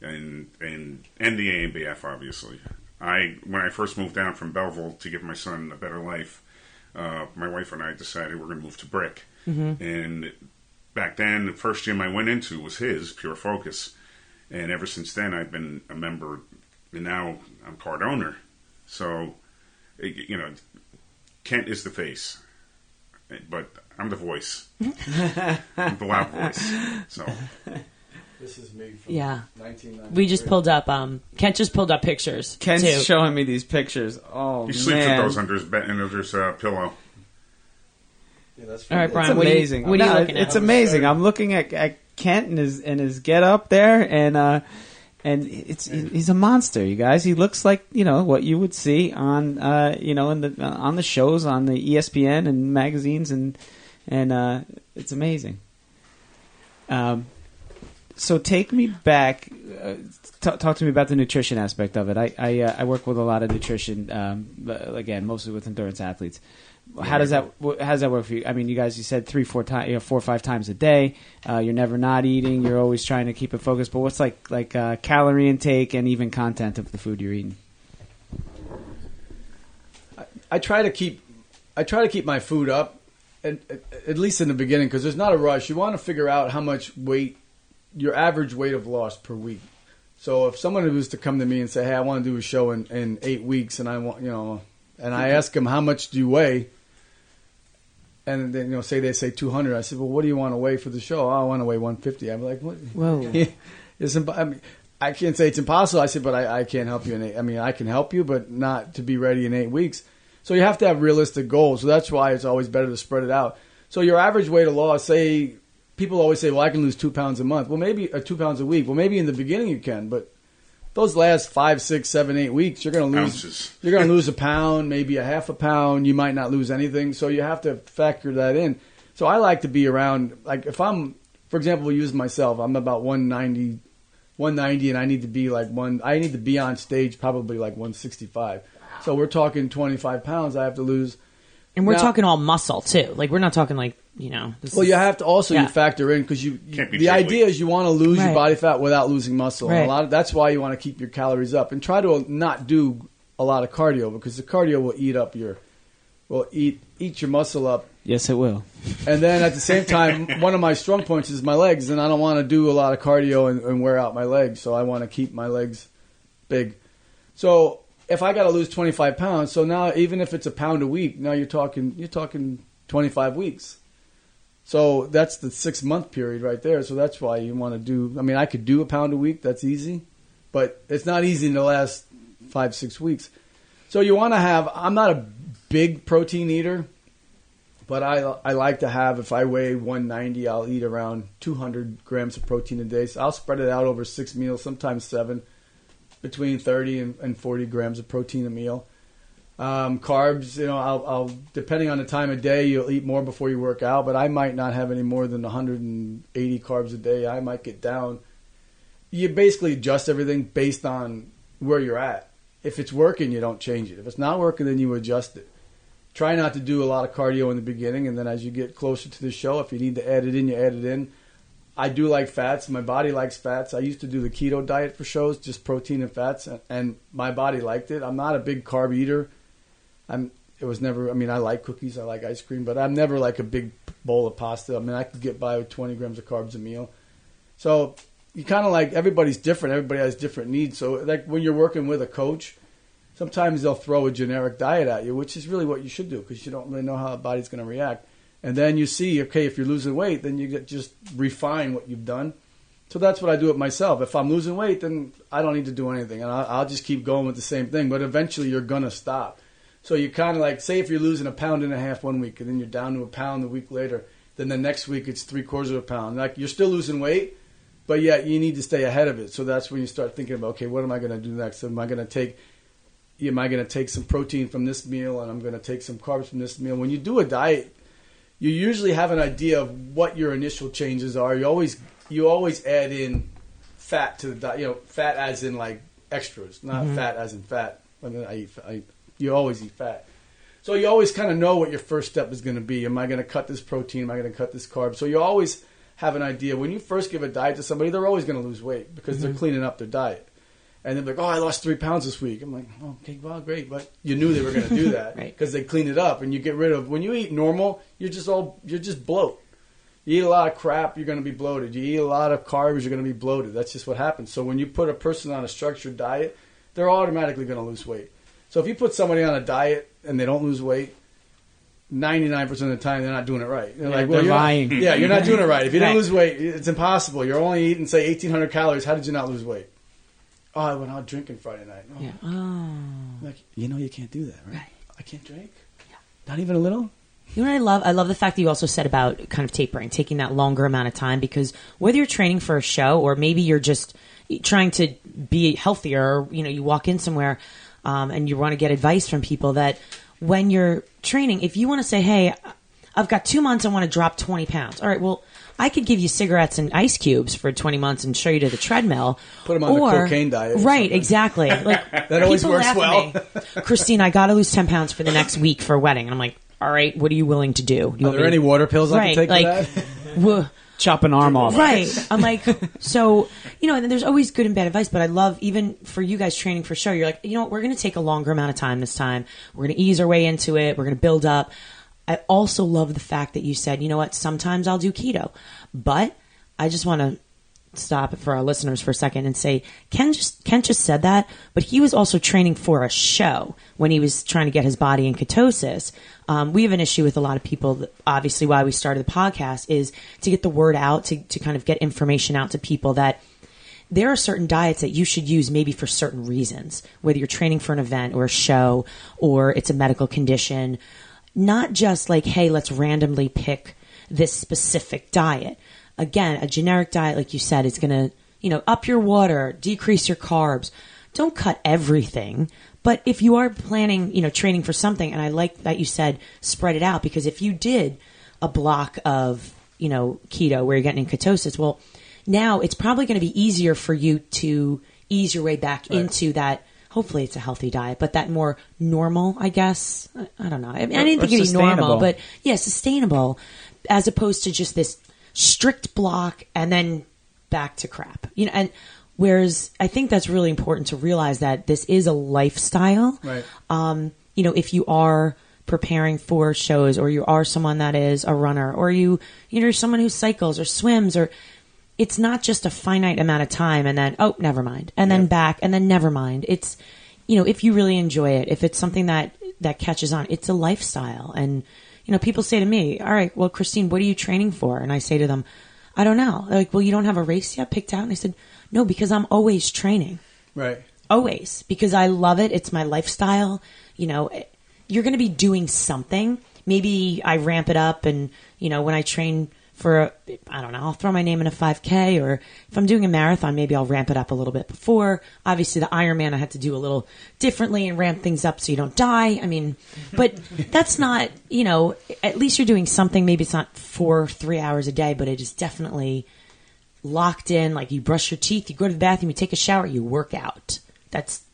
and and and the ANBF obviously. I when I first moved down from Belleville to give my son a better life, uh, my wife and I decided we're going to move to Brick, and back then the first gym I went into was his Pure Focus, and ever since then I've been a member, and now I'm part owner. So, you know, Kent is the face, but I'm the voice, I'm the loud voice. So This is me from Yeah. 1990. We just pulled up um Kent just pulled up pictures Ken's too. showing me these pictures. Oh he sleeps man. with those under his bed and under his uh, pillow. Yeah, that's All right, It's Brian, what are you- amazing. what are you No, looking at? It's amazing. I'm looking at, at Kent and his and his get up there, and uh, and it's he's a monster, you guys. He looks like you know what you would see on uh, you know in the on the shows on the ESPN and magazines, and and uh, it's amazing. Um, so take me back. Uh, t- talk to me about the nutrition aspect of it. I I, uh, I work with a lot of nutrition. Um, again, mostly with endurance athletes. How does that how does that work for you? I mean, you guys, you said three, four times, you know, four or five times a day. Uh, you're never not eating. You're always trying to keep it focused. But what's like like uh, calorie intake and even content of the food you're eating? I try to keep I try to keep my food up at, at, at least in the beginning because there's not a rush. You want to figure out how much weight your average weight of loss per week. So if someone was to come to me and say, "Hey, I want to do a show in, in eight weeks," and I want you know, and I mm-hmm. ask them how much do you weigh, and then you know, say they say two hundred, I said, "Well, what do you want to weigh for the show?" Oh, I want to weigh one fifty. I'm like, "What?" Whoa. it's imp- I, mean, I can't say it's impossible. I said, but I, I can't help you in eight. I mean, I can help you, but not to be ready in eight weeks. So you have to have realistic goals. So that's why it's always better to spread it out. So your average weight of loss, say, people always say, well, I can lose two pounds a month. Well, maybe uh, two pounds a week. Well, maybe in the beginning you can, but those last five, six, seven, eight weeks, you're going to lose. Ounces. You're going to lose a pound, maybe a half a pound. You might not lose anything. So you have to factor that in. So I like to be around, like if I'm, for example, we'll use myself. I'm about 190, 190, and I need to be like one. I need to be on stage probably like 165. So we're talking 25 pounds. I have to lose. And we're Now- talking all muscle too. Like we're not talking like you know. This Well, is- you have to also Yeah. you factor in because you, you Can't be the idea weight. is you want to lose Right. your body fat without losing muscle. And a lot of, that's why you want to keep your calories up and try to not do a lot of cardio because the cardio will eat up your will eat eat your muscle up. Yes, it will. And then at the same time, one of my strong points is my legs, and I don't want to do a lot of cardio and, and wear out my legs. So I want to keep my legs big. So if I got to lose 25 pounds, so now even if it's a pound a week, now you're talking you're talking 25 weeks. So that's the six month period right there. So that's why you want to do. I mean, I could do a pound a week. That's easy, but it's not easy in the last five six weeks. So you want to have. I'm not a big protein eater, but I I like to have. If I weigh 190, I'll eat around 200 grams of protein a day. So I'll spread it out over six meals, sometimes seven, between 30 and, and 40 grams of protein a meal. Um, carbs, you know, I'll, I'll depending on the time of day, you'll eat more before you work out, but I might not have any more than 180 carbs a day. I might get down. You basically adjust everything based on where you're at. If it's working, you don't change it. If it's not working, then you adjust it. Try not to do a lot of cardio in the beginning, and then as you get closer to the show, if you need to add it in, you add it in. I do like fats. My body likes fats. I used to do the keto diet for shows, just protein and fats, and, my body liked it. I'm not a big carb eater. I'm. It was never. I mean, I like cookies. I like ice cream, but I'm never like a big bowl of pasta. I mean, I could get by with 20 grams of carbs a meal. So you kind of like everybody's different. Everybody has different needs. So like when you're working with a coach, sometimes they'll throw a generic diet at you, which is really what you should do because you don't really know how the body's going to react. And then you see, okay, if you're losing weight, then you just refine what you've done. So that's what I do it myself. If I'm losing weight, then I don't need to do anything, and I'll, I'll just keep going with the same thing. But eventually, you're gonna stop. So you kind of like say if you're losing a pound and a half one week, and then you're down to a pound the week later, then the next week it's three quarters of a pound. Like you're still losing weight, but yet you need to stay ahead of it. So that's when you start thinking about, okay, what am I going to do next? Am I going to take am I going to take some protein from this meal and I'm going to take some carbs from this meal? When you do a diet, you usually have an idea of what your initial changes are. You always you always add in fat to the diet. You know, fat as in like extras, not mm-hmm. fat as in fat. I mean, I eat. I, you always eat fat. So you always kind of know what your first step is going to be. Am I going to cut this protein? Am I going to cut this carb? So you always have an idea. When you first give a diet to somebody, they're always going to lose weight because they're mm-hmm. cleaning up their diet. And they're like, "Oh, I lost three pounds this week." I'm like, oh, "Okay, well, great," but you knew they were going to do that Right. because they clean it up and you get rid of. When you eat normal, you're just all you're just bloat. You eat a lot of crap, you're going to be bloated. You eat a lot of carbs, you're going to be bloated. That's just what happens. So when you put a person on a structured diet, they're automatically going to lose weight. So if you put somebody on a diet and they don't lose weight, 99% of the time they're not doing it right. They're Yeah, like, they're you're not- lying. yeah, you're not doing it right. If you don't Right. lose weight, it's impossible. You're only eating, say, 1,800 calories. How did you not lose weight? Oh, I went out drinking Friday night. Oh, Yeah. Oh. like, you know you can't do that, right? Right. I can't drink? Yeah. Not even a little? You know what I love? I love the fact that you also said about kind of tapering, taking that longer amount of time because whether you're training for a show or maybe you're just trying to be healthier, or, you know, you walk in somewhere um, and you want to get advice from people that when you're training, if you want to say, hey, I've got two months, I want to drop 20 pounds. All right, well, I could give you cigarettes and ice cubes for 20 months and show you to the treadmill. Put them on the cocaine diet or Right, exactly. Like, That always works well. me. Christine, I got to lose 10 pounds for the next week for a wedding. And I'm like, all right, what are you willing to do? Do you Are want there me any water pills I right, can take like, for that? Chop an arm off. right. I'm like, so, you know, and then there's always good and bad advice, but I love even for you guys training for show, you're like, you know what, we're going to take a longer amount of time this time. We're going to ease our way into it. We're going to build up. I also love the fact that you said, you know what, sometimes I'll do keto, but I just want to stop for our listeners for a second and say Kent just Kent just said that, but he was also training for a show when he was trying to get his body in ketosis. Um, we have an issue with a lot of people. That, obviously, why we started the podcast is to get the word out, to to kind of get information out to people that there are certain diets that you should use maybe for certain reasons, whether you're training for an event or a show or it's a medical condition. Not just like, hey, let's randomly pick this specific diet. Again, a generic diet, like you said, is going to, you know, up your water, decrease your carbs. Don't cut everything. But if you are planning, you know, training for something, and I like that you said spread it out because if you did a block of, you know, keto where you're getting in ketosis, well, now it's probably going to be easier for you to ease your way back into that. Hopefully, it's a healthy diet, but that more normal, I guess. I, I don't know. I, mean, I didn't think it'd be normal, but yeah, sustainable, as opposed to just this strict block and then back to crap. You know, and whereas I think that's really important to realize that this is a lifestyle. Right. Um, you know, if you are preparing for shows or you are someone that is a runner or you you know, you're someone who cycles or swims or it's not just a finite amount of time and then oh never mind and then back and then never mind it's you know if you really enjoy it if it's something that that catches on it's a lifestyle and you know people say to me all right well christine what are you training for and i say to them i don't know They're like well you don't have a race yet picked out and i said no because i'm always training Right. always because I love it. It's my lifestyle. You know, eh, you're going to be doing something. Maybe I ramp it up, and you know, when I train for, a, I don't know, I'll throw my name in a 5K, or if I'm doing a marathon, maybe I'll ramp it up a little bit before. Obviously, the Ironman I had to do a little differently and ramp things up so you don't die. I mean, but that's not, you know, at least you're doing something. Maybe it's not four, three hours a day, but it is definitely locked in. Like you brush your teeth, you go to the bathroom, you take a shower, you work out. That's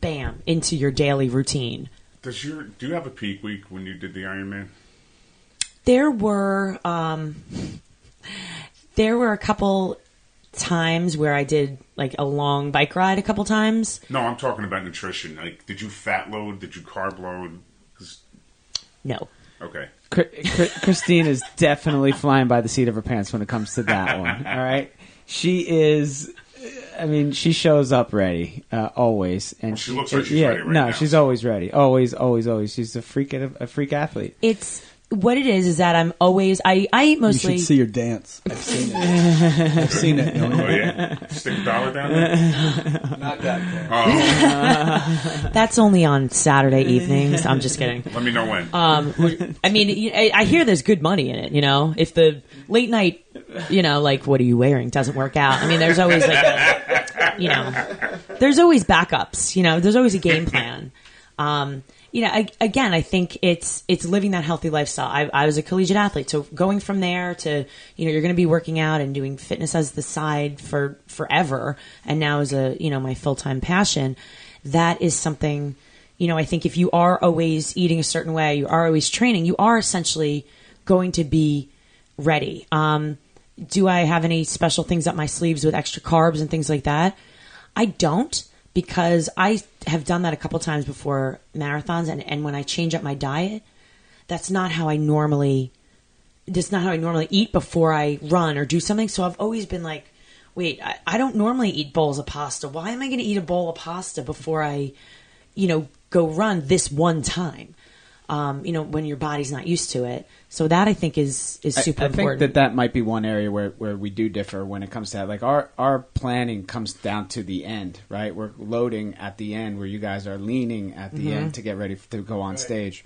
bam into your daily routine. Does your do you have a peak week when you did the Ironman? There were um, there were a couple times where I did like a long bike ride a couple times. No, I'm talking about nutrition. Like, did you fat load? Did you carb load? No. okay, Chr- Chr- Christine is definitely flying by the seat of her pants when it comes to that one. All right, she is. I mean, she shows up ready uh, always, and she looks like she's yeah, ready right no, now, she's always ready, always, always, always. She's a freak, a freak athlete. It's what it is is that I'm always I, I eat You mostly should see your dance. I've seen it. I've seen it. No, oh yeah, stick a dollar down there. not that dance. Oh, that's only on Saturday evenings. I'm just kidding. let me know when. Um, I mean, I, I hear there's good money in it. You know, if the late night, you know, like what are you wearing doesn't work out. I mean, there's always like a, you know, there's always backups. You know, there's always a game plan. Um, you know, I, again, I think it's it's living that healthy lifestyle. I, I was a collegiate athlete, so going from there to you know you're going to be working out and doing fitness as the side for forever, and now as a you know my full time passion. That is something you know, I think if you are always eating a certain way, you are always training, you are essentially going to be ready. Um, do I have any special things up my sleeves with extra carbs and things like that? I don't because I have done that a couple times before marathons, and, and when I change up my diet, that's not how I normally. That's not how I normally eat before I run or do something. So I've always been like, wait, I, I don't normally eat bowls of pasta. Why am I going to eat a bowl of pasta before I, you know, go run this one time? Um, you know, when your body's not used to it. So that I think is is I- important. I, think important. that that might be one area where, where we do differ when it comes to that. Like our our planning comes down to the end, right? We're loading at the end, where you guys are leaning at the Mm-hmm. end to get ready to go on stage.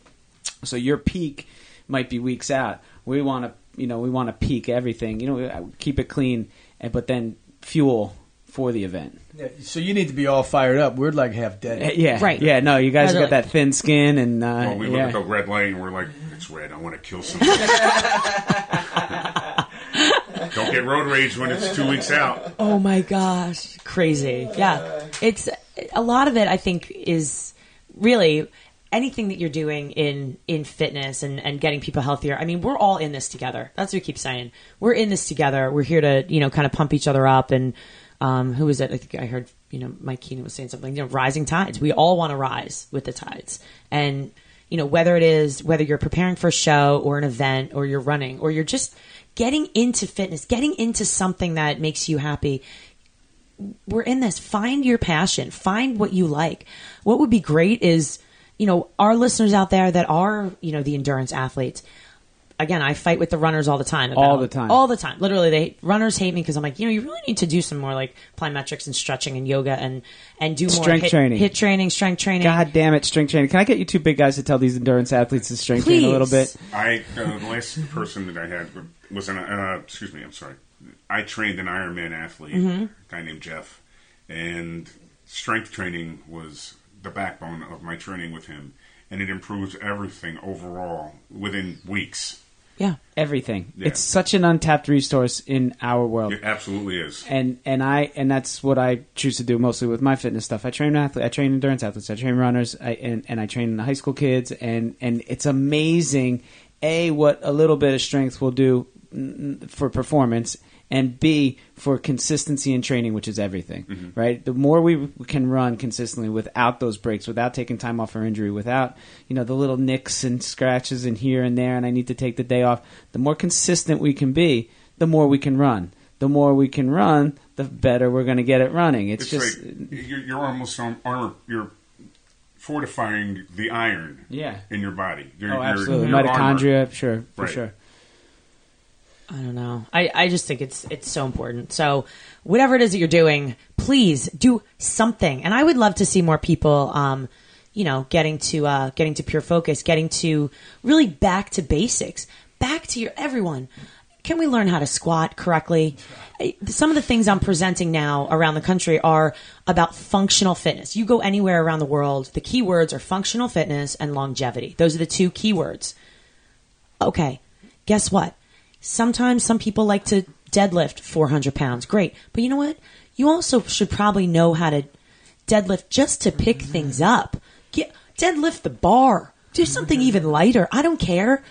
So your peak might be weeks out. We want to, you know, we want to peak everything. You know, keep it clean, and but then fuel for the event. Yeah, so you need to be all fired up. We're like half Uh, dead. Yeah, Right. Yeah, no, you guys Rather got like- that thin skin, and uh, well, we look yeah. at the red light and we're like, red. I want to kill somebody. Don't get road rage when it's two weeks out. Oh my gosh, crazy. Yeah. It's a lot of it I think is really anything that you're doing in in fitness and and getting people healthier. I mean, we're all in this together. That's what we keep saying. We're in this together. We're here to, you know, kind of pump each other up and um who was it? I think I heard, you know, Mike Keenan was saying something, you know, rising tides. We all want to rise with the tides. And you know, whether it is whether you're preparing for a show or an event or you're running or you're just getting into fitness, getting into something that makes you happy. We're in this. Find your passion. Find what you like. What would be great is, you know, our listeners out there that are, you know, the endurance athletes. Again, I fight with the runners all the time. All the time. All the time. Literally, they runners hate me because I'm like, you know, you really need to do some more like plyometrics and stretching and yoga and and do more Strength HIIT, training. HIIT training, strength training. God damn it, strength training. Can I get you two big guys to tell these endurance athletes to strength train a little bit? I uh, the last person that I had was an uh, excuse me, I'm sorry. I trained an Ironman athlete, Mm-hmm. a guy named Jeff, and strength training was the backbone of my training with him, and it improves everything overall within weeks. Yeah. Everything. Yeah. It's such an untapped resource in our world. It absolutely is. and and I and that's what I choose to do mostly with my fitness stuff. I train athlete, I train endurance athletes, I train runners, I, and and I train the high school kids, and and it's amazing. A what a little bit of strength will do mm, for performance, and B for consistency in training, which is everything. Mm-hmm. Right, the more we can run consistently without those breaks, without taking time off for injury, without you know the little nicks and scratches and here and there, and I need to take the day off. The more consistent we can be, the more we can run the more we can run, the better we're going to get at running. It's, It's just like you're, you're almost on armor. You're fortifying the iron yeah. in your body. You're, Oh, absolutely. you're armor. Mitochondria, sure, for Right. sure. I don't know. I, I just think it's it's so important. So whatever it is that you're doing, please do something. And I would love to see more people, um, you know, getting to uh, getting to pure focus, getting to really back to basics, back to your everyone. Can we learn how to squat correctly? Some of the things I'm presenting now around the country are about functional fitness. You go anywhere around the world, the keywords are functional fitness and longevity. Those are the two keywords okay, guess what? Sometimes some people like to deadlift 400 pounds. Great. But you know what? You also should probably know how to deadlift just to pick things up. Get, deadlift the bar. Do something even lighter. I don't care.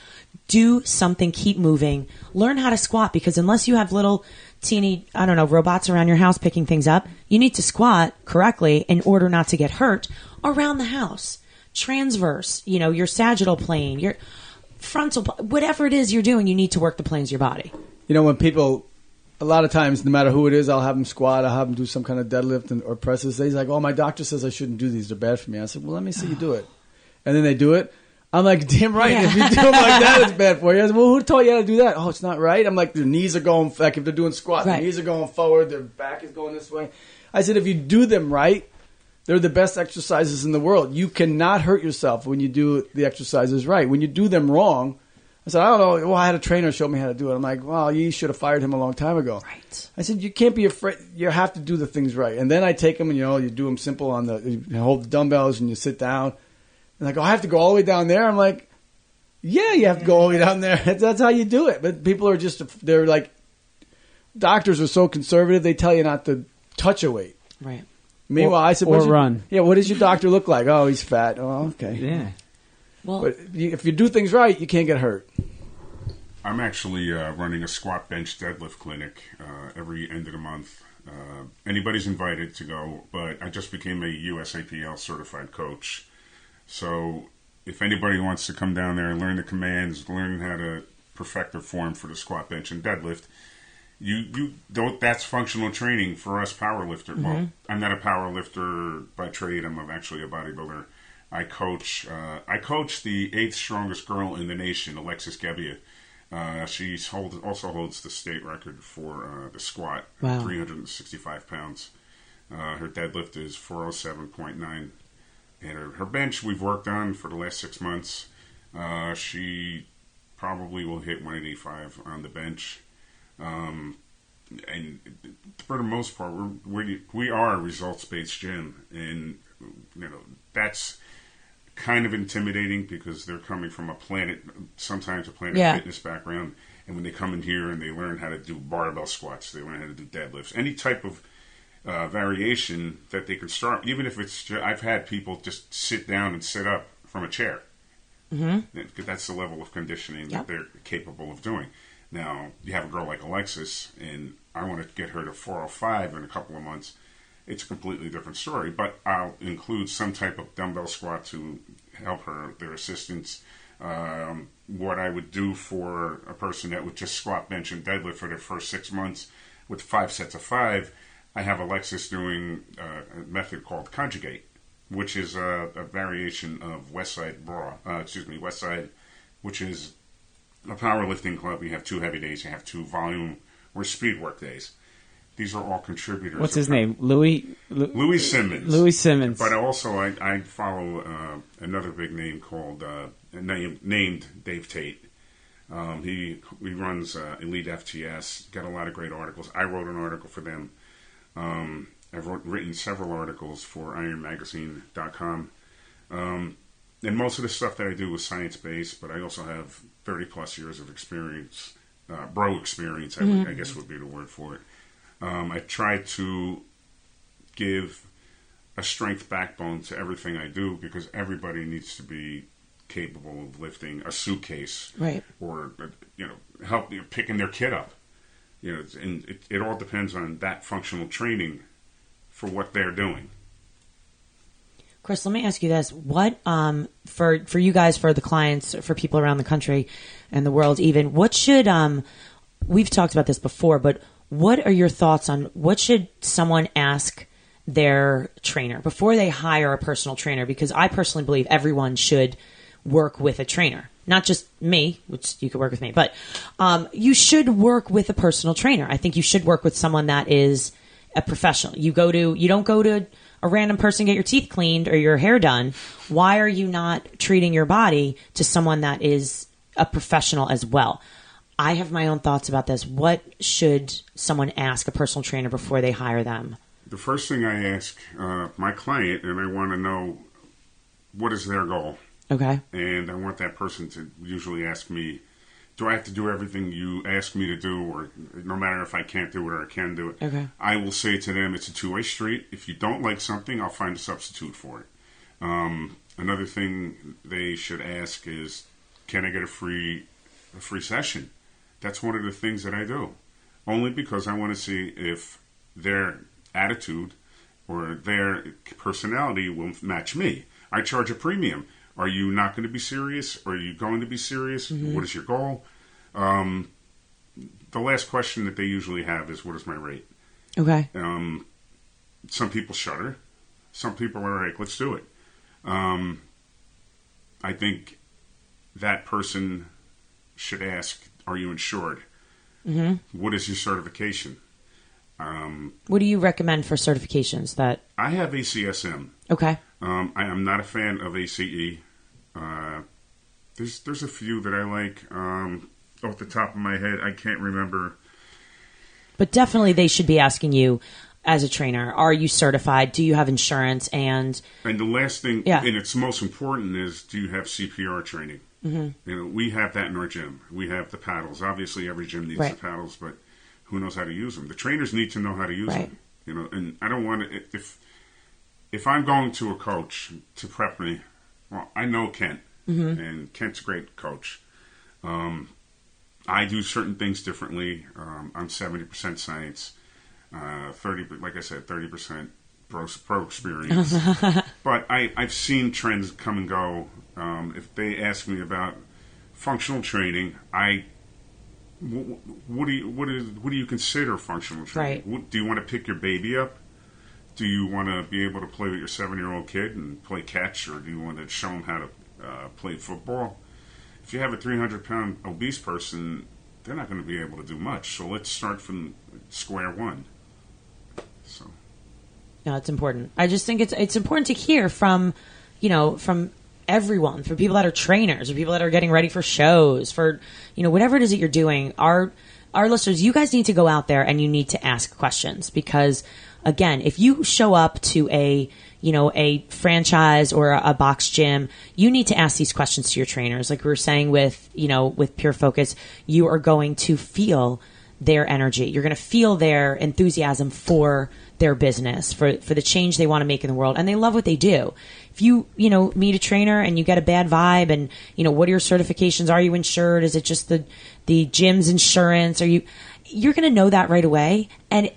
Do something. Keep moving. Learn how to squat because unless you have little teeny, I don't know, robots around your house picking things up, you need to squat correctly in order not to get hurt around the house. Transverse, you know, your sagittal plane, your frontal, whatever it is you're doing, you need to work the planes of your body. You know, when people, a lot of times, no matter who it is, I'll have them squat, I'll have them do some kind of deadlift and, or presses. He's like, "Oh, my doctor says I shouldn't do these; they're bad for me." I said, "Well, let me see you do it," and then they do it. I'm like, "Damn right! If you do them like that, it's bad for you." I said, "Well, who taught you how to do that?" Oh, it's not right. I'm like, their knees are going like if they're doing squat, Right. their knees are going forward, their back is going this way. I said, if you do them right, they're the best exercises in the world. You cannot hurt yourself when you do the exercises right. When you do them wrong, I said, I don't know. Well, I had a trainer show me how to do it. I'm like, well, you should have fired him a long time ago. Right. I said, you can't be afraid. You have to do the things right. And then I take them and, you know, you do them simple on the, you hold the dumbbells and you sit down. And like, oh, I have to go all the way down there. I'm like, yeah, you have to go all the way down there. That's how you do it. But people are just, they're like, doctors are so conservative. They tell you not to touch a weight. Right. Meanwhile, Or- I said, or "What's your- run." Yeah, what does your doctor look like? Oh, he's fat. Oh, okay. Yeah. Well, But if you do things right, you can't get hurt. I'm actually uh, running a squat bench deadlift clinic uh, every end of the month. Uh, anybody's invited to go, but I just became a USAPL certified coach. So if anybody wants to come down there and learn the commands, learn how to perfect their form for the squat bench and deadlift, you you don't. That's functional training for us powerlifter. Well, I'm not a power lifter by trade. I'm actually a bodybuilder. I coach. Uh, I coach the eighth strongest girl in the nation, Alexis Gebbia. Uh, she hold, also holds the state record for uh, the squat, Wow. 365 pounds. Uh, her deadlift is 407.9. And her, her bench we've worked on for the last six months. Uh, she probably will hit 185 on the bench. Um, and for the most part, we're, we we are a results based gym, and you know that's kind of intimidating because they're coming from a planet, sometimes a planet Yeah. fitness background, and when they come in here and they learn how to do barbell squats, they learn how to do deadlifts, any type of uh, variation that they can start, even if it's. Ju- I've had people just sit down and sit up from a chair. Mm-hmm. That's the level of conditioning Yep. that they're capable of doing. Now, you have a girl like Alexis, and I want to get her to 405 in a couple of months. It's a completely different story, but I'll include some type of dumbbell squat to help her, their assistance. Um, what I would do for a person that would just squat, bench, and deadlift for their first six months with five sets of five, I have Alexis doing uh, a method called conjugate, which is a, a variation of Westside Bra, uh, excuse me, Westside, which is a powerlifting club. You have two heavy days, you have two volume or speed work days. These are all contributors. What's his name? Louis. Lu- Louis Simmons. Louis Simmons. But also, I, I follow uh, another big name called uh, name, named Dave Tate. Um, he he runs uh, Elite FTS. Got a lot of great articles. I wrote an article for them. Um, I've wrote, written several articles for IronMagazine.com. Um, and most of the stuff that I do is science based, but I also have 30 plus years of experience, uh, bro experience, I, would, I guess would be the word for it. Um, I try to give a strength backbone to everything I do because everybody needs to be capable of lifting a suitcase Right. or uh, you know help you know, picking their kid up you know and it, it all depends on that functional training for what they're doing Chris, let me ask you this: What um for for you guys, for the clients, for people around the country and the world, even what should um we've talked about this before, but what are your thoughts on what should someone ask their trainer before they hire a personal trainer? Because I personally believe everyone should work with a trainer, not just me, which you could work with me, but um, you should work with a personal trainer. I think you should work with someone that is a professional. You go to you don't go to a random person get your teeth cleaned or your hair done. Why are you not treating your body to someone that is a professional as well? I have my own thoughts about this. What should someone ask a personal trainer before they hire them? the first thing i ask uh, my client and i want to know what is their goal Okay. and i want that person to usually ask me do i have to do everything you ask me to do or no matter if i can't do it or i can do it? Okay. i will say to them it's a two-way street. If you don't like something i'll find a substitute for it. Um, another thing they should ask is can i get a free a free session? That's one of the things that i do. Only because i want to see if their attitude or their personality will match me. I charge a premium are you not going to be serious are you going to be serious What is your goal um, the last question that they usually have is what is my rate Okay. um, some people shudder. Some people are like, let's do it. Um, I think that person should ask, are you insured? Mm-hmm. What is your certification? Um, What do you recommend for certifications that I have ACSM. Okay. Um, I am not a fan of ACE. Uh, there's there's a few that I like. Um, off the top of my head, I can't remember. But definitely they should be asking you as a trainer, are you certified? Do you have insurance? And And the last thing, Yeah. and it's most important, is do you have CPR training? Mm-hmm. You know, we have that in our gym. We have the paddles. Obviously, every gym needs Right. the paddles, but who knows how to use them? The trainers need to know how to use Right. them. You know, and I don't want to if if I'm going to a coach to prep me. Well, I know Kent, Mm-hmm. and Kent's a great coach. Um, I do certain things differently. Um, I'm seventy percent science, uh, thirty, like I said, thirty percent pro, pro experience. but I, I've seen trends come and go. Um, if they ask me about functional training, I wh- wh- what do you what is what do you consider functional training? Right. What, do you want to pick your baby up? Do you want to be able to play with your seven year old kid and play catch, or do you want to show them how to uh, play football? If you have a 300 pound obese person, they're not going to be able to do much. So let's start from square one. So No, it's important. I just think it's it's important to hear from, you know, from everyone, from people that are trainers, or people that are getting ready for shows, for you know whatever it is that you're doing. Our our listeners, you guys need to go out there and you need to ask questions because, again, if you show up to a you know a franchise or a, a box gym, you need to ask these questions to your trainers. Like we were saying with you know with Pure Focus, you are going to feel their energy. You're going to feel their enthusiasm for their business, for for the change they want to make in the world, and they love what they do. If you you know meet a trainer and you get a bad vibe, and you know what are your certifications? Are you insured? Is it just the the gym's insurance? Are you you're going to know that right away, and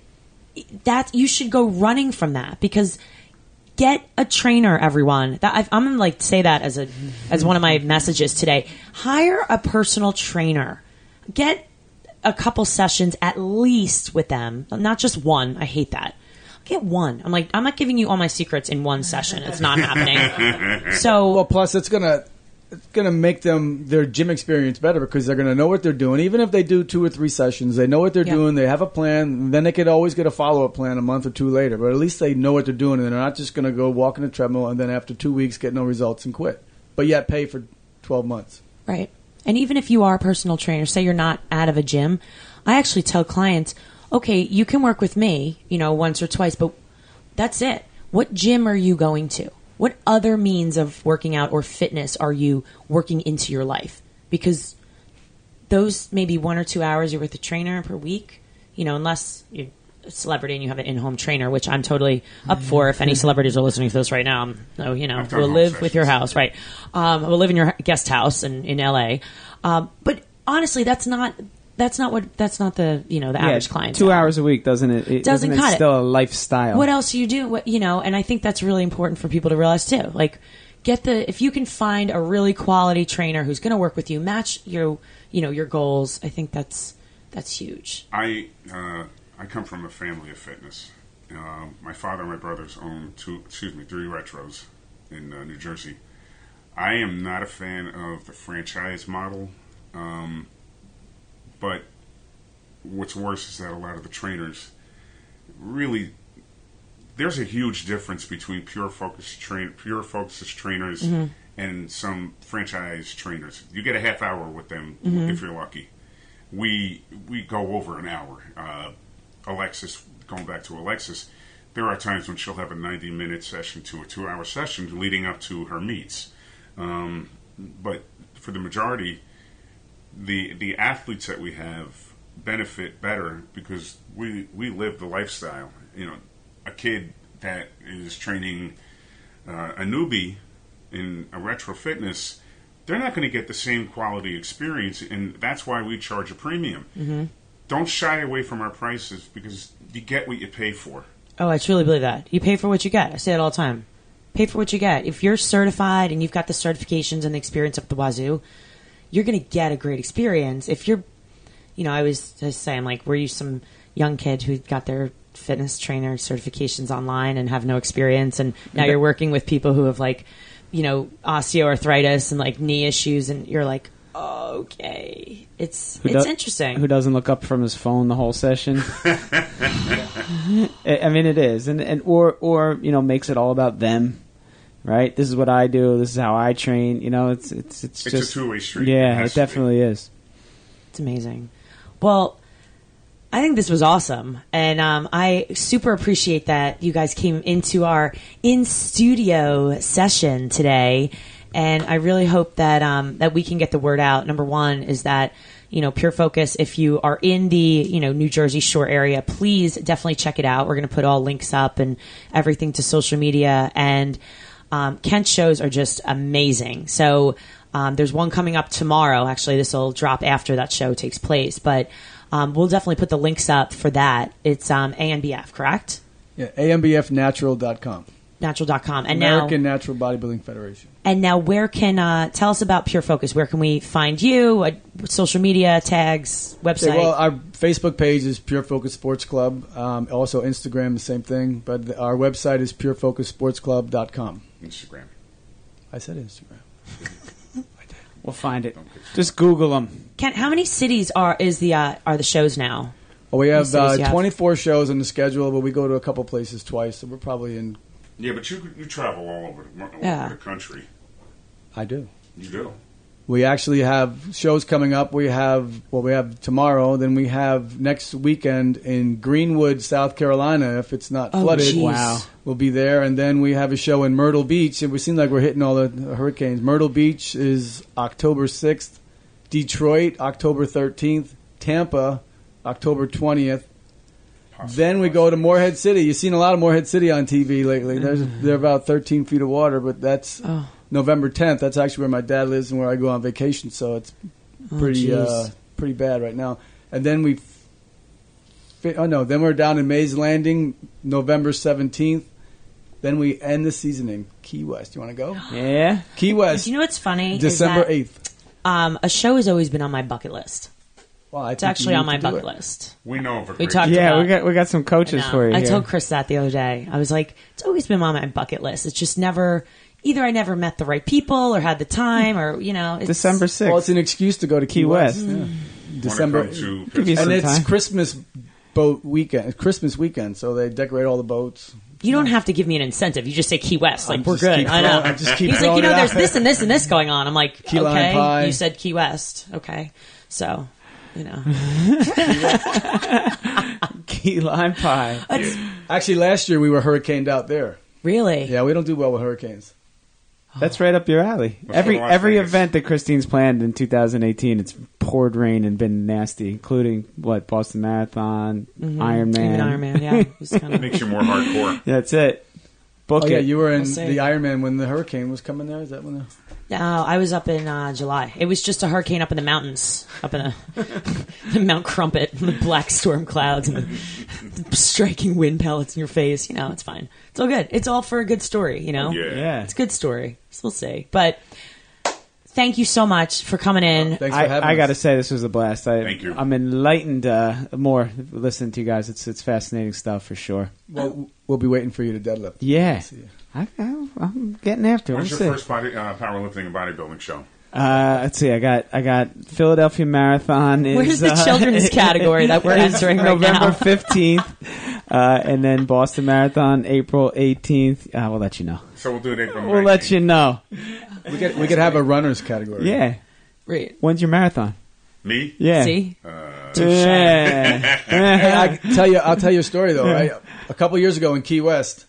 that you should go running from that because Get a trainer, everyone. That I've, I'm gonna like say that as a as one of my messages today. Hire a personal trainer. Get a couple sessions at least with them, not just one. I hate that. Get one. I'm like, I'm not giving you all my secrets in one session. It's not happening. So Well, plus it's gonna it's gonna make them their gym experience better because they're gonna know what they're doing. Even if they do two or three sessions, they know what they're Yeah. doing. They have a plan. Then they could always get a follow up plan a month or two later. But at least they know what they're doing, and they're not just gonna go walk in the treadmill and then after two weeks get no results and quit. But yet pay for twelve months. Right. And even if you are a personal trainer, say you're not out of a gym, I actually tell clients, okay, you can work with me, you know, once or twice, but that's it. What gym are you going to? What other means of working out or fitness are you working into your life? Because those maybe one or two hours you're with a trainer per week, you know, unless you're a celebrity and you have an in-home trainer, which I'm totally up for. If any celebrities are listening to this right now, I'm, you know, we'll live with your house, right? Um, we'll live in your guest house in, in LA. Um, but honestly, that's not that's not what that's not the you know the average client. Two hours a week doesn't it? it Doesn't isn't cut it it. still a lifestyle. What else do you do? What, you know, and I think that's really important for people to realize too. Like, get the if you can find a really quality trainer who's going to work with you, match your you know your goals. I think that's that's huge. I uh, I come from a family of fitness. Uh, my father and my brothers own two, excuse me, three retros in uh, New Jersey. I am not a fan of the franchise model, um, but what's worse is that a lot of the trainers really there's a huge difference between pure focus train pure focus trainers and some franchise trainers. You get a half hour with them if you're lucky we we go over an hour. Uh, Alexis, going back to Alexis, there are times when she'll have a 90 minute session to a two hour session leading up to her meets. Um, but for the majority, the the athletes that we have benefit better because we we live the lifestyle. You know, a kid that is training uh, a newbie in a retro fitness, they're not going to get the same quality experience, and that's why we charge a premium. Mm-hmm. Don't shy away from our prices because you get what you pay for. Oh, I truly believe that. You pay for what you get. I say it all the time. Pay for what you get. If you're certified and you've got the certifications and the experience up the wazoo, you're going to get a great experience. If you're, you know, I was just saying, like, were you some young kid who got their fitness trainer certifications online and have no experience, and now you're working with people who have, like, you know, osteoarthritis and, like, knee issues, and you're like, okay. It's, Who it's do- interesting. Who doesn't look up from his phone the whole session? I I mean, it is, and and or or you know makes it all about them, right? This is what I do. This is how I train. You know, it's it's it's, It's a just two-way street. It Yeah, has it to be. definitely is. It's amazing. Well, I think this was awesome, and um, I super appreciate that you guys came into our in studio session today, and I really hope that um, that we can get the word out. Number one is that you know Pure Focus. If you are in the you know New Jersey Shore area, please definitely check it out. We're going to put all links up and everything to social media and. Um, Kent's shows are just amazing. So um, there's one coming up tomorrow. Actually, this will drop after that show takes place, but um, we'll definitely put the links up for that. It's um, ANBF, correct? Yeah, anbfnatural.com. Natural.com. And now American now, Natural Bodybuilding Federation. and now, where can uh, tell us about Pure Focus? Where can we find you? Uh, social media tags, website. Well, our Facebook page is Pure Focus Sports Club. Um, also, Instagram, the same thing. But our website is purefocussportsclub.com. Instagram. I said Instagram. We'll find it. Just Google them. Kent, how many cities are is the uh, are the shows now? Well, we have cities uh, you have? 24 shows on the schedule, but we go to a couple places twice, so we're probably in. Yeah, but you you travel all over, the- all Yeah. over the country. I do. You do. We actually have shows coming up. We have well, we have tomorrow. Then we have next weekend in Greenwood, South Carolina. If it's not Oh, flooded, jeez. Wow. we'll be there. And then we have a show in Myrtle Beach. And we seem like we're hitting all the hurricanes. Myrtle Beach is October sixth. Detroit, October thirteenth. Tampa, October twentieth. Possible. Then we go to Morehead City. You've seen a lot of Morehead City on TV lately. There's mm-hmm. they're about 13 feet of water, but that's Oh. November 10th. That's actually where my dad lives and where I go on vacation. So it's pretty Oh, uh, pretty bad right now. And then we, fi- oh no, then we're down in Mays Landing, November 17th. Then we end the season in Key West. You want to go? Yeah. Key West, you know what's funny? December eighth. Um, a show has always been on my bucket list. Well, I It's actually on my bucket it. list. We know of a We great talked Yeah, about we got we got some coaches for you. I here. told Chris that the other day. I was like, it's always been on my bucket list. It's just never either I never met the right people or had the time or you know it's, December sixth. Well, it's an excuse to go to Key, Key West. West. Yeah. December, to Give you some and it's time. Christmas boat weekend. Christmas weekend, so they decorate all the boats. You don't have to give me an incentive. You just say Key West. Like I'm we're just good. keep I know. throwing- I'm just keep He's like, throwing you know, it there's out. this and this and this going on. I'm like, Key lime okay. pie. You said Key West. Okay. So, you know, key lime pie. it's Actually, last year we were hurricaned out there. really. Yeah, we don't do well with hurricanes. That's right up your alley. Let's every go to Las every Vegas. event that Christine's planned in 2018, it's poured rain and been nasty, including what Boston Marathon, Ironman. Mm-hmm. Even Iron Man. Yeah. It was kind of, makes you more hardcore. That's it. Book Oh yeah, you were in We'll see. the Ironman when the hurricane was coming there. Is that when? The... no, I was up in uh, July. It was just a hurricane up in the mountains, up in the, the Mount Crumpet, the black storm clouds and the striking wind pellets in your face. You know, it's fine. It's all good. It's all for a good story. You know. Yeah. yeah. It's a good story. So we'll see. But thank you so much for coming in. Thanks for I, having I us. got to say, this was a blast. I, Thank you. I'm enlightened uh, more listening to you guys. It's it's fascinating stuff for sure. Well, we'll be waiting for you to deadlift. Yeah, See ya. I, I, I'm getting after it. When's We'll your see. first body, uh, powerlifting and bodybuilding show? Uh, let's see. I got I got Philadelphia Marathon. Is, Where's the uh, children's category that we're is entering right November now? fifteenth, uh, and then Boston Marathon April eighteenth. Uh, we'll let you know. So we'll do it April We'll let you know. We could we could have a runners category. Yeah. Right. When's your marathon? Me? Yeah. See? Yeah. Hey, I can tell you, I'll tell you a story though. Right, a couple years ago in Key West,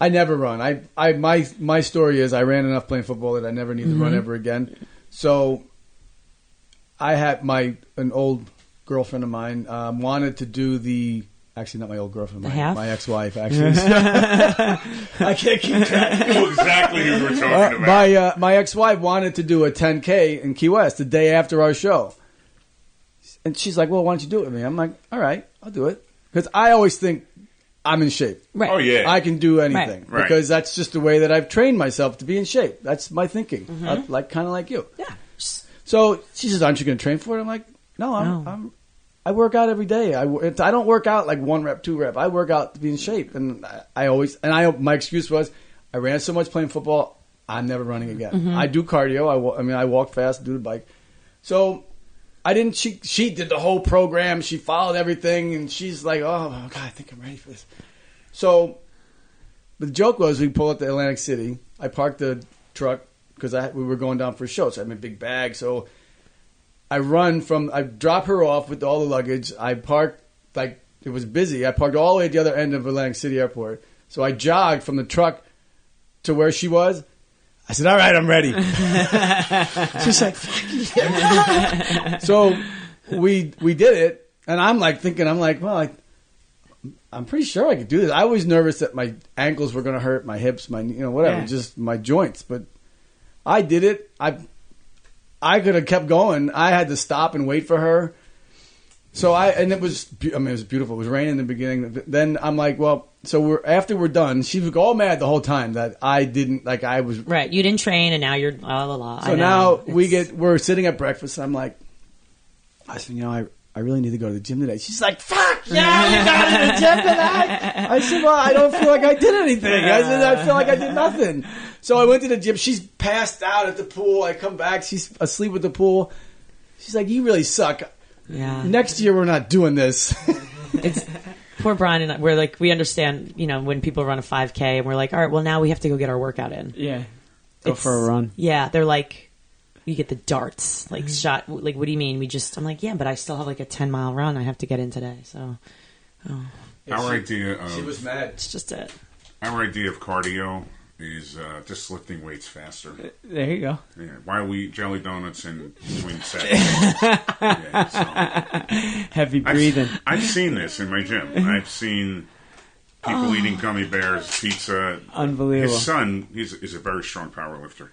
I never run. I, I, my, my story is I ran enough playing football that I never need to run ever again. So, I had my an old girlfriend of mine um, wanted to do the. Actually, not my old girlfriend. My, half? my ex-wife. Actually, I can't keep track. I know exactly who we're talking Uh, about. my uh, my ex-wife wanted to do a 10k in Key West the day after our show, and she's like, "Well, why don't you do it with me?" I'm like, "All right, I'll do it," because I always think I'm in shape. Right. Oh, yeah. I can do anything Right. because that's just the way that I've trained myself to be in shape. That's my thinking, Mm-hmm. Uh, like kind of like you. Yeah. So she says, "Aren't you going to train for it?" I'm like, "No, I'm." No. I'm I work out every day. I, I don't work out like one rep, two rep. I work out to be in shape, and I, I always and I my excuse was I ran so much playing football. I'm never running again. Mm-hmm. I do cardio. I, I mean, I walk fast, do the bike. So I didn't. She she did the whole program. She followed everything, and she's like, "Oh my god, I think I'm ready for this." So, but the joke was, we pull up to Atlantic City. I parked the truck because I we were going down for a show, so I had my big bag. So I run from. I drop her off with all the luggage. I park like it was busy. I parked all the way at the other end of Atlantic City Airport. So I jogged from the truck to where she was. I said, "All right, I'm ready." She's like, "Fuck yeah." so we we did it, and I'm like thinking, I'm like, well, I, I'm pretty sure I could do this. I was nervous that my ankles were going to hurt, my hips, my you know whatever, Yeah. just my joints. But I did it. I I could have kept going. I had to stop and wait for her. So I and it was I mean it was beautiful. It was raining in the beginning. Then I'm like, well, so we're after we're done. She was all mad the whole time that I didn't like I was Right. You didn't train, and now you're la la la. so now we get we're sitting at breakfast. And I'm like, I said, you know, I I really need to go to the gym today. She's like, fuck yeah, you got to the gym today. I said, well, I don't feel like I did anything. I said, I feel like I did nothing. So I went to the gym. She's passed out at the pool. I come back. She's asleep at the pool. She's like, you really suck. Yeah. Next year we're not doing this. it's poor Brian and I, we're like we understand you know when people run a 5k and we're like all right well now we have to go get our workout in Yeah. Go It's- for a run. yeah they're like you get the darts like mm-hmm. shot like what do you mean we just I'm like yeah but I still have like a 10 mile run I have to get in today so oh. Our idea she of was mad. it's just it our idea of cardio is uh, just lifting weights faster. There you go. Yeah, while we eat jelly donuts and between sets. yeah, so. Heavy breathing. I've, I've seen this in my gym. I've seen people eating gummy bears, pizza. Unbelievable. His son he's, is a very strong power lifter.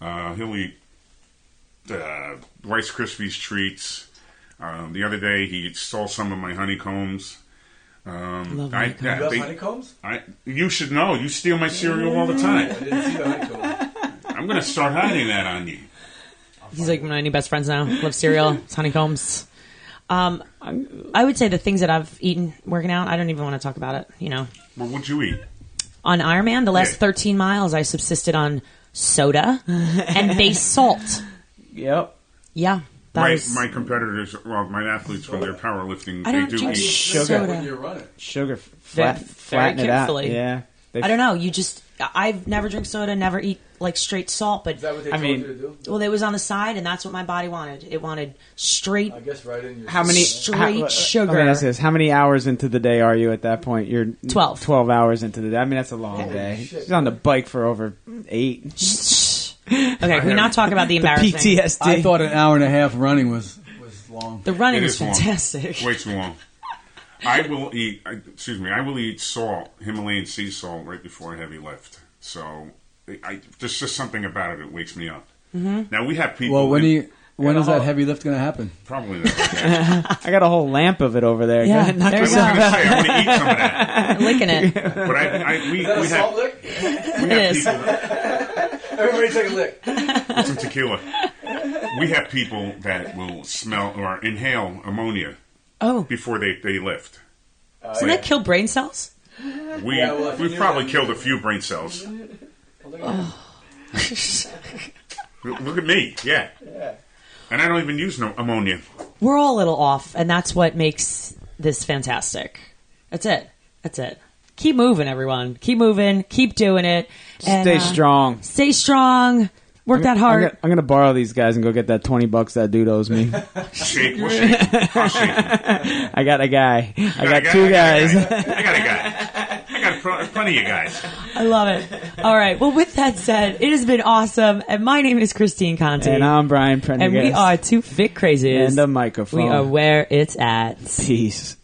Uh, he'll eat uh, Rice Krispies treats. Um, the other day, he stole some of my honeycombs. Um, Love I, honeycombs. yeah, You have they- honeycombs? I, you should know. You steal my cereal all the time. I didn't see the honeycombs. I'm going to start hiding that on you. He's like my new best friends now. Love cereal. It's honeycombs. Um, I would say the things that I've eaten working out. I don't even want to talk about it. You know, Well, what'd you eat? on Ironman, the last Yeah. 13 miles, I subsisted on soda and base salt. Yep. Yeah, that My, was. my competitors, well, my athletes, when they're powerlifting, I they don't do drink eat. Sugar. soda. You're running. Sugar Very- flat, very flatten it out. carefully. Yeah. They I don't know. You just. I've never drink soda. Never eat like straight salt. But Is that what they I told mean- you to do? well, it was on the side, and that's what my body wanted. It wanted straight I guess right in your. How many Straight uh, uh, how, sugar. Let me ask this: How many hours into the day are you at that point? You're 12. Twelve hours into the day. I mean, that's a long Holy day. shit. She's on the bike for over eight. Okay, can we not talk about the embarrassing? PTSD. I thought an hour and a half running was was long. The running It is is long. fantastic. Way too long. I will eat. I, excuse me. I will eat salt, Himalayan sea salt, right before a heavy lift. So, I, there's just something about it that wakes me up. Mm-hmm. Now we have people. Well, when in- you when Yeah, that heavy lift going to happen? probably not. I got a whole lamp of it over there. Yeah, ahead, knock there I you was go. going to say I want to eat some of that, Licking it. but I, I we, we have lick? we have is. people Everybody take a lick. with some tequila. We have people that will smell or inhale ammonia Oh, before they, they lift. doesn't that kill brain cells? We Yeah, well, we've probably killed a few brain cells. Oh. Look at me, yeah. And I don't even use no ammonia. We're all a little off, and that's what makes this fantastic. That's it. That's it. Keep moving, everyone. Keep moving. Keep doing it. And, Stay uh, strong. Stay strong. Work that I'm hard. gonna, I'm gonna borrow these guys and go get that twenty bucks that dude owes me. Shake, we'll shake. I'll shake. I I got a guy. I got got two I guys. got a guy. I got a guy. I got pl- plenty of you guys. I love it. All right. Well, with that said, it has been awesome. And my name is Christine Conti. And I'm Brian Prendergast. And we are two fit crazies. And a microphone. We are where it's at. Peace.